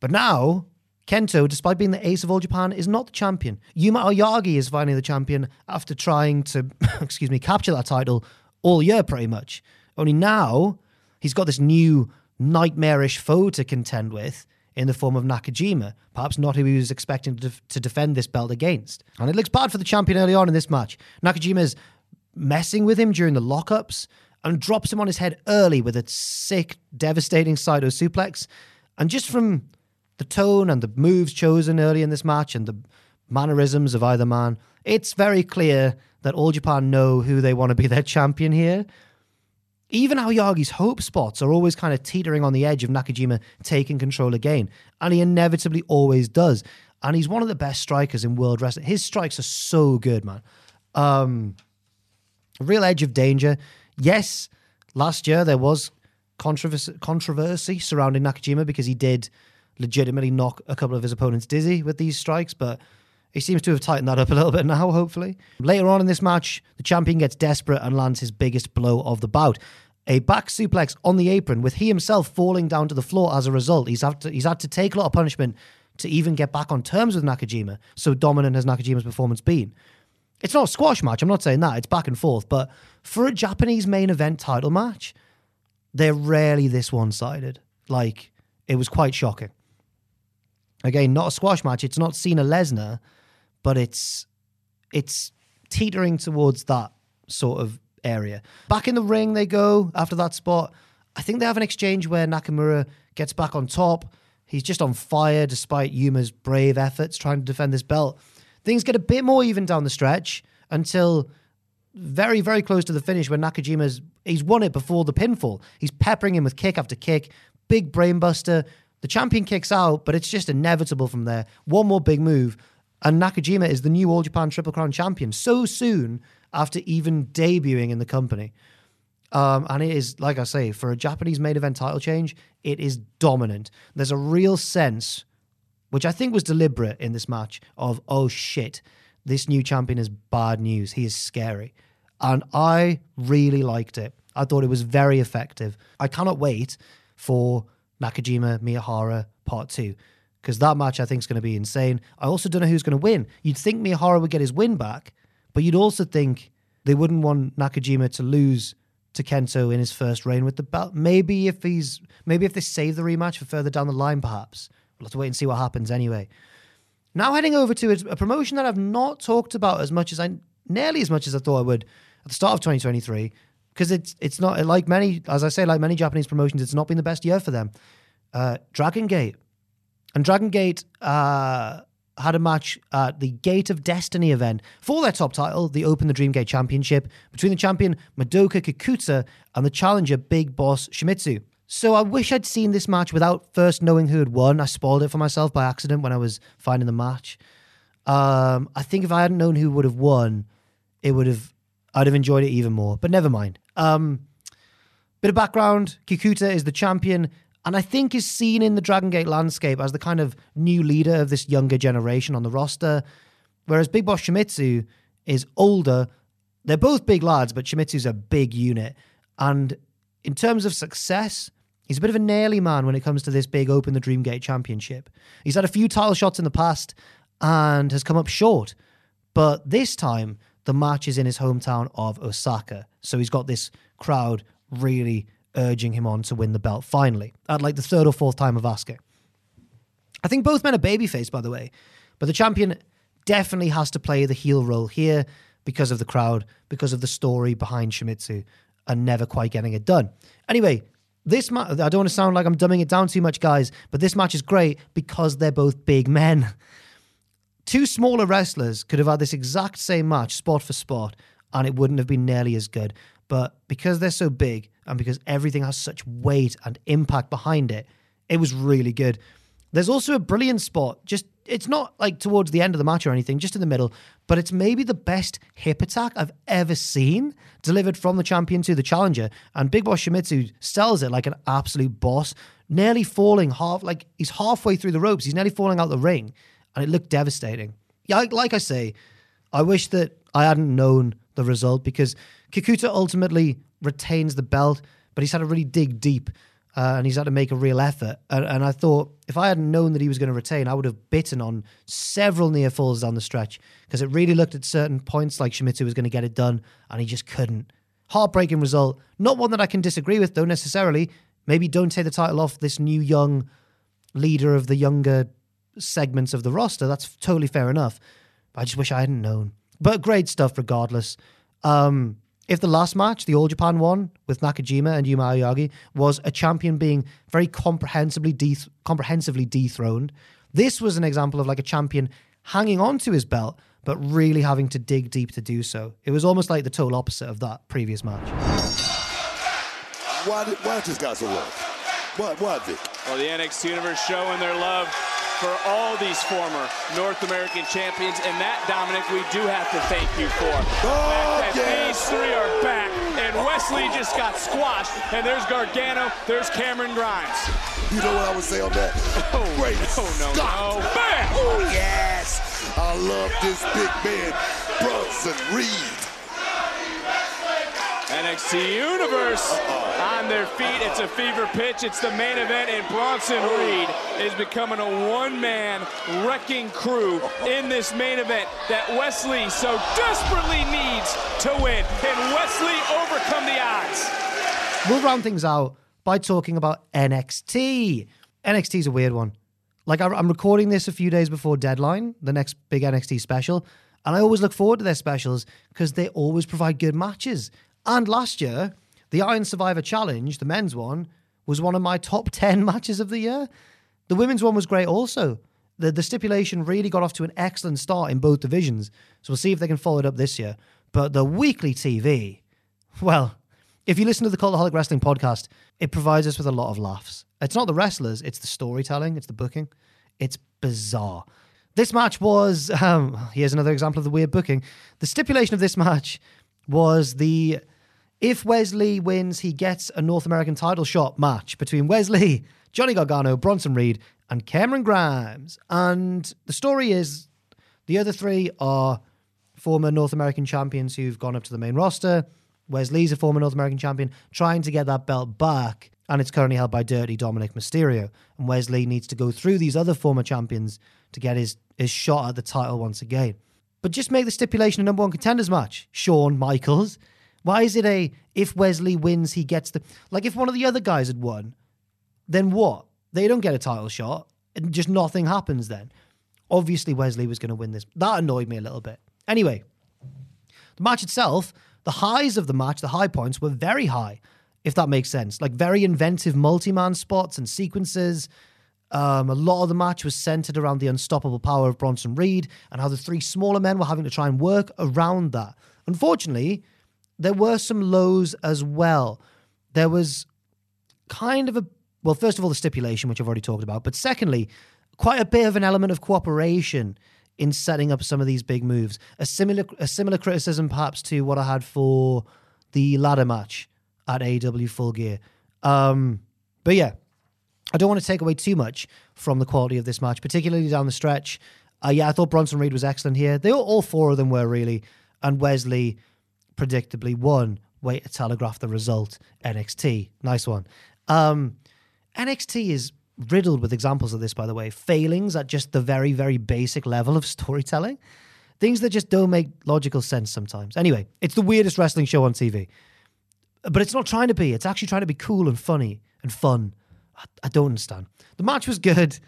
But now, Kento, despite being the ace of all Japan, is not the champion. Yuma Aoyagi is finally the champion after trying to, excuse me, capture that title all year pretty much. Only now, he's got this new nightmarish foe to contend with in the form of Nakajima, perhaps not who he was expecting to, def- to defend this belt against. And it looks bad for the champion early on in this match. Nakajima's messing with him during the lockups and drops him on his head early with a sick, devastating Saito suplex. And just from the tone and the moves chosen early in this match and the mannerisms of either man, it's very clear that All Japan know who they want to be their champion here. Even Aoyagi's hope spots are always kind of teetering on the edge of Nakajima taking control again, and he inevitably always does. And he's one of the best strikers in world wrestling. His strikes are so good, man. Um, real edge of danger. Yes, last year there was controversy, controversy surrounding Nakajima because he did legitimately knock a couple of his opponents dizzy with these strikes, but he seems to have tightened that up a little bit now, hopefully. Later on in this match, the champion gets desperate and lands his biggest blow of the bout. A back suplex on the apron with he himself falling down to the floor as a result. He's had to, he's had to take a lot of punishment to even get back on terms with Nakajima. So dominant has Nakajima's performance been. It's not a squash match. I'm not saying that. It's back and forth. But for a Japanese main event title match, they're rarely this one sided. Like, it was quite shocking. Again, not a squash match. It's not Cena Lesnar, but it's it's teetering towards that sort of area. Back in the ring they go after that spot. I think they have an exchange where Nakamura gets back on top. He's just on fire despite Yuma's brave efforts trying to defend this belt. Things get a bit more even down the stretch until very, very close to the finish when Nakajima's he's won it before the pinfall. He's peppering him with kick after kick, big brainbuster. The champion kicks out, but it's just inevitable from there. One more big move, and Nakajima is the new All Japan Triple Crown champion so soon after even debuting in the company. Um, and it is, like I say, for a Japanese main event title change, it is dominant. There's a real sense, which I think was deliberate in this match, of, oh shit, this new champion is bad news. He is scary. And I really liked it. I thought it was very effective. I cannot wait for Nakajima Miyahara Part 2 because that match I think is going to be insane. I also don't know who's going to win. You'd think Miyahara would get his win back, but you'd also think they wouldn't want Nakajima to lose to Kento in his first reign with the belt. Maybe if he's maybe if they save the rematch for further down the line, perhaps. We'll have to wait and see what happens anyway. Now heading over to a promotion that I've not talked about as much as I nearly as much as I thought I would at the start of 2023 because it's it's not like many as I say like many Japanese promotions it's not been the best year for them. Uh, Dragon Gate and Dragon Gate uh, had a match at the Gate of Destiny event for their top title, the Open the Dream Gate Championship, between the champion Madoka Kikuta and the challenger Big Boss Shimizu. So I wish I'd seen this match without first knowing who had won. I spoiled it for myself by accident when I was finding the match. Um, I think if I hadn't known who would have won, it would have I'd have enjoyed it even more. But never mind. Um, bit of background: Kikuta is the champion and I think is seen in the Dragon Gate landscape as the kind of new leader of this younger generation on the roster. Whereas Big Boss Shimizu is older. They're both big lads, but Shimizu's a big unit. And in terms of success, he's a bit of a naily man when it comes to this big Open the Dream Gate Championship. He's had a few title shots in the past and has come up short. But this time, the match is in his hometown of Osaka. So he's got this crowd really urging him on to win the belt finally, at like the third or fourth time of asking. I think both men are babyface, by the way, but the champion definitely has to play the heel role here because of the crowd, because of the story behind Shimizu, and never quite getting it done. Anyway, this match, I don't want to sound like I'm dumbing it down too much, guys, but this match is great because they're both big men. Two smaller wrestlers could have had this exact same match, spot for spot, and it wouldn't have been nearly as good. But because they're so big and because everything has such weight and impact behind it, it was really good. There's also a brilliant spot, just it's not like towards the end of the match or anything, just in the middle, but it's maybe the best hip attack I've ever seen delivered from the champion to the challenger. And Big Boss Shimizu sells it like an absolute boss, nearly falling half, like he's halfway through the ropes, he's nearly falling out the ring, and it looked devastating. Yeah, like I say, I wish that I hadn't known the result because Kikuta ultimately retains the belt, but he's had to really dig deep uh, and he's had to make a real effort. And, and, I thought if I hadn't known that he was going to retain, I would have bitten on several near falls down the stretch because it really looked at certain points like Shimizu was going to get it done and he just couldn't. Heartbreaking result. Not one that I can disagree with, though, necessarily. Maybe don't take the title off this new young leader of the younger segments of the roster. That's totally fair enough. But I just wish I hadn't known. But great stuff regardless. Um, if the last match, the All Japan one with Nakajima and Yuma Aoyagi, was a champion being very comprehensively deth- comprehensively dethroned, this was an example of like a champion hanging on to his belt, but really having to dig deep to do so. It was almost like the total opposite of that previous match. Why did why this guy so well? Why why Vic? Well, the NXT Universe showing their love for all these former North American champions, and that, Dominik, we do have to thank you for. Oh, that yes. These three are back, and Wesley just got squashed, and there's Gargano, there's Cameron Grimes. You know what I would say on that? Oh, Great oh no, Scott. no. Bam! Oh, yes. I love this big man, Bronson Reed. NXT Universe on their feet. It's a fever pitch. It's the main event, and Bronson Reed is becoming a one-man wrecking crew in this main event that Wesley so desperately needs to win. Can Wesley overcome the odds? We'll round things out by talking about NXT. NXT is a weird one. Like, I'm recording this a few days before deadline, the next big NXT special, and I always look forward to their specials because they always provide good matches. And last year, the Iron Survivor Challenge, the men's one, was one of my top 10 matches of the year. The women's one was great also. The, the stipulation really got off to an excellent start in both divisions. So we'll see if they can follow it up this year. But the weekly TV, well, if you listen to the Cultaholic Wrestling podcast, it provides us with a lot of laughs. It's not the wrestlers, it's the storytelling, it's the booking. It's bizarre. This match was, um, here's another example of the weird booking. The stipulation of this match was the if Wesley wins, he gets a North American title shot match between Wesley, Johnny Gargano, Bronson Reed, and Cameron Grimes. And the story is the other three are former North American champions who've gone up to the main roster. Wesley's a former North American champion trying to get that belt back, and it's currently held by Dirty Dominik Mysterio. And Wesley needs to go through these other former champions to get his, his shot at the title once again. But just make the stipulation a number one contenders match. Shawn Michaels. Why is it a if Wesley wins, he gets the. Like if one of the other guys had won, then what? They don't get a title shot, and just nothing happens then. Obviously, Wesley was going to win this. That annoyed me a little bit. Anyway, the match itself, the highs of the match, the high points were very high, if that makes sense. Like very inventive multi man spots and sequences. Um, a lot of the match was centered around the unstoppable power of Bronson Reed and how the three smaller men were having to try and work around that. Unfortunately, there were some lows as well. There was kind of a well, first of all, the stipulation, which I've already talked about, but secondly, quite a bit of an element of cooperation in setting up some of these big moves. A similar a similar criticism perhaps to what I had for the ladder match at AEW Full Gear. Um, but yeah, I don't want to take away too much from the quality of this match, particularly down the stretch. Uh, yeah, I thought Bronson Reed was excellent here. They all, all four of them were really, and Wesley predictably won. Way to telegraph the result. NXT, nice one. Um, NXT is riddled with examples of this, by the way. Failings at just the very, very basic level of storytelling. Things that just don't make logical sense sometimes. Anyway, it's the weirdest wrestling show on TV. But it's not trying to be. It's actually trying to be cool and funny and fun. I, I don't understand. The match was good.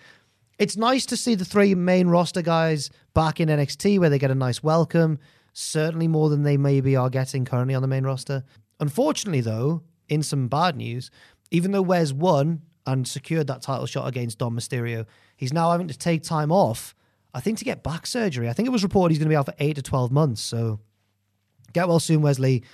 It's nice to see the three main roster guys back in NXT where they get a nice welcome. Certainly more than they maybe are getting currently on the main roster. Unfortunately, though, in some bad news, even though Wes won and secured that title shot against Dom Mysterio, he's now having to take time off, I think, to get back surgery. I think it was reported he's going to be out for eight to 12 months. So get well soon, Wesley.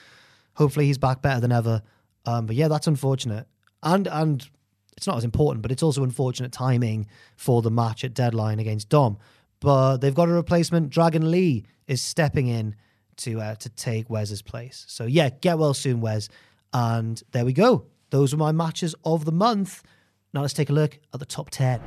Hopefully he's back better than ever. Um, but yeah, that's unfortunate. And, and it's not as important, but it's also unfortunate timing for the match at deadline against Dom. But they've got a replacement. Dragon Lee is stepping in to uh, to take Wes's place. So yeah, get well soon, Wes. And there we go. Those were my matches of the month. Now let's take a look at the top ten.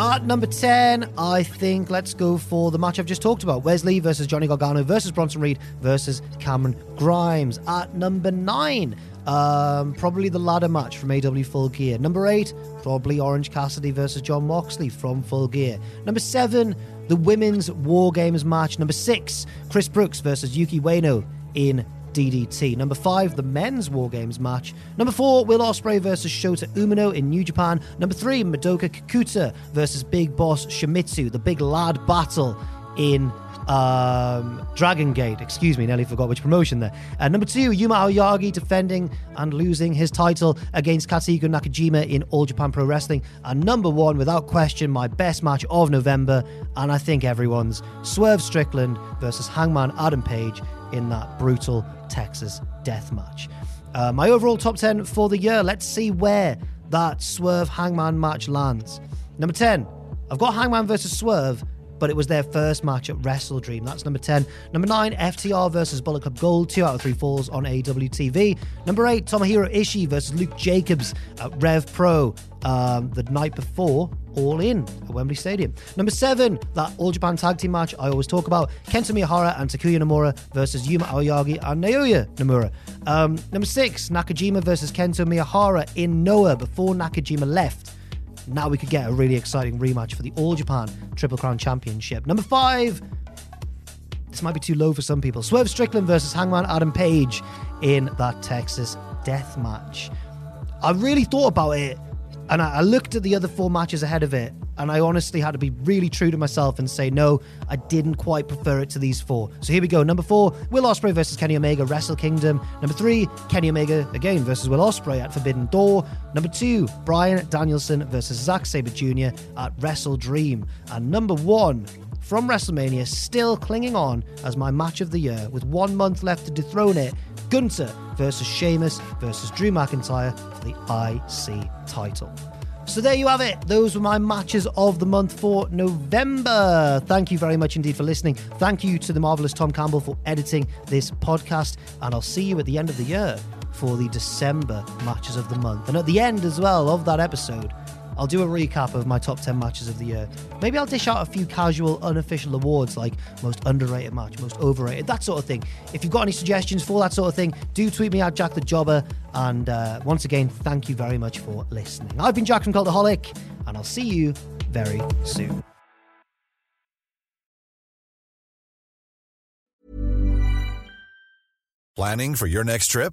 At number 10, I think let's go for the match I've just talked about Wesley versus Johnny Gargano versus Bronson Reed versus Cameron Grimes. At number 9, um, probably the ladder match from AEW Full Gear. Number 8, probably Orange Cassidy versus Jon Moxley from Full Gear. Number 7, the women's War Games match. Number 6, Chris Brooks versus Yuki Ueno in DDT. Number five, the men's War Games match. Number four, Will Ospreay versus Shota Umino in New Japan. Number three, Madoka Kikuta versus Big Boss Shimizu, the big lad battle in um, Dragon Gate. Excuse me, nearly forgot which promotion there. Uh, number two, Yuma Aoyagi defending and losing his title against Katsuhiko Nakajima in All Japan Pro Wrestling. And number one, without question, my best match of November, and I think everyone's Swerve Strickland versus Hangman Adam Page in that brutal Texas death match. Uh, my overall top 10 for the year, let's see where that Swerve Hangman match lands. Number 10, I've got Hangman versus Swerve but it was their first match at Wrestle Dream. That's number 10. Number 9, FTR versus Bullet Club Gold, 2 out of 3 falls on AWTV. Number 8, Tomohiro Ishii versus Luke Jacobs at Rev Pro um, the night before all in at Wembley Stadium. Number seven, that All Japan Tag Team match I always talk about Kento Miyahara and Takuya Nomura versus Yuma Aoyagi and Naoya Nomura. Um, number six, Nakajima versus Kento Miyahara in Noah before Nakajima left. Now we could get a really exciting rematch for the All Japan Triple Crown Championship. Number five, this might be too low for some people. Swerve Strickland versus Hangman Adam Page in that Texas death match. I really thought about it and I, looked at the other four matches ahead of it, and I honestly had to be really true to myself and say, no, I didn't quite prefer it to these four. So here we go. Number four, Will Ospreay versus Kenny Omega, Wrestle Kingdom. Number three, Kenny Omega again versus Will Ospreay at Forbidden Door. Number two, Bryan Danielson versus Zack Sabre Jr. at Wrestle Dream. And number one, from WrestleMania, still clinging on as my match of the year, with one month left to dethrone it. Gunther versus Sheamus versus Drew McIntyre for the IC title. So there you have it. Those were my matches of the month for November. Thank you very much indeed for listening. Thank you to the marvelous Tom Campbell for editing this podcast. And I'll see you at the end of the year for the December matches of the month. And at the end as well of that episode, I'll do a recap of my top 10 matches of the year. Maybe I'll dish out a few casual, unofficial awards like most underrated match, most overrated, that sort of thing. If you've got any suggestions for that sort of thing, do tweet me at Jack the Jobber. And uh, once again, thank you very much for listening. I've been Jack from Cultaholic, and I'll see you very soon. Planning for your next trip?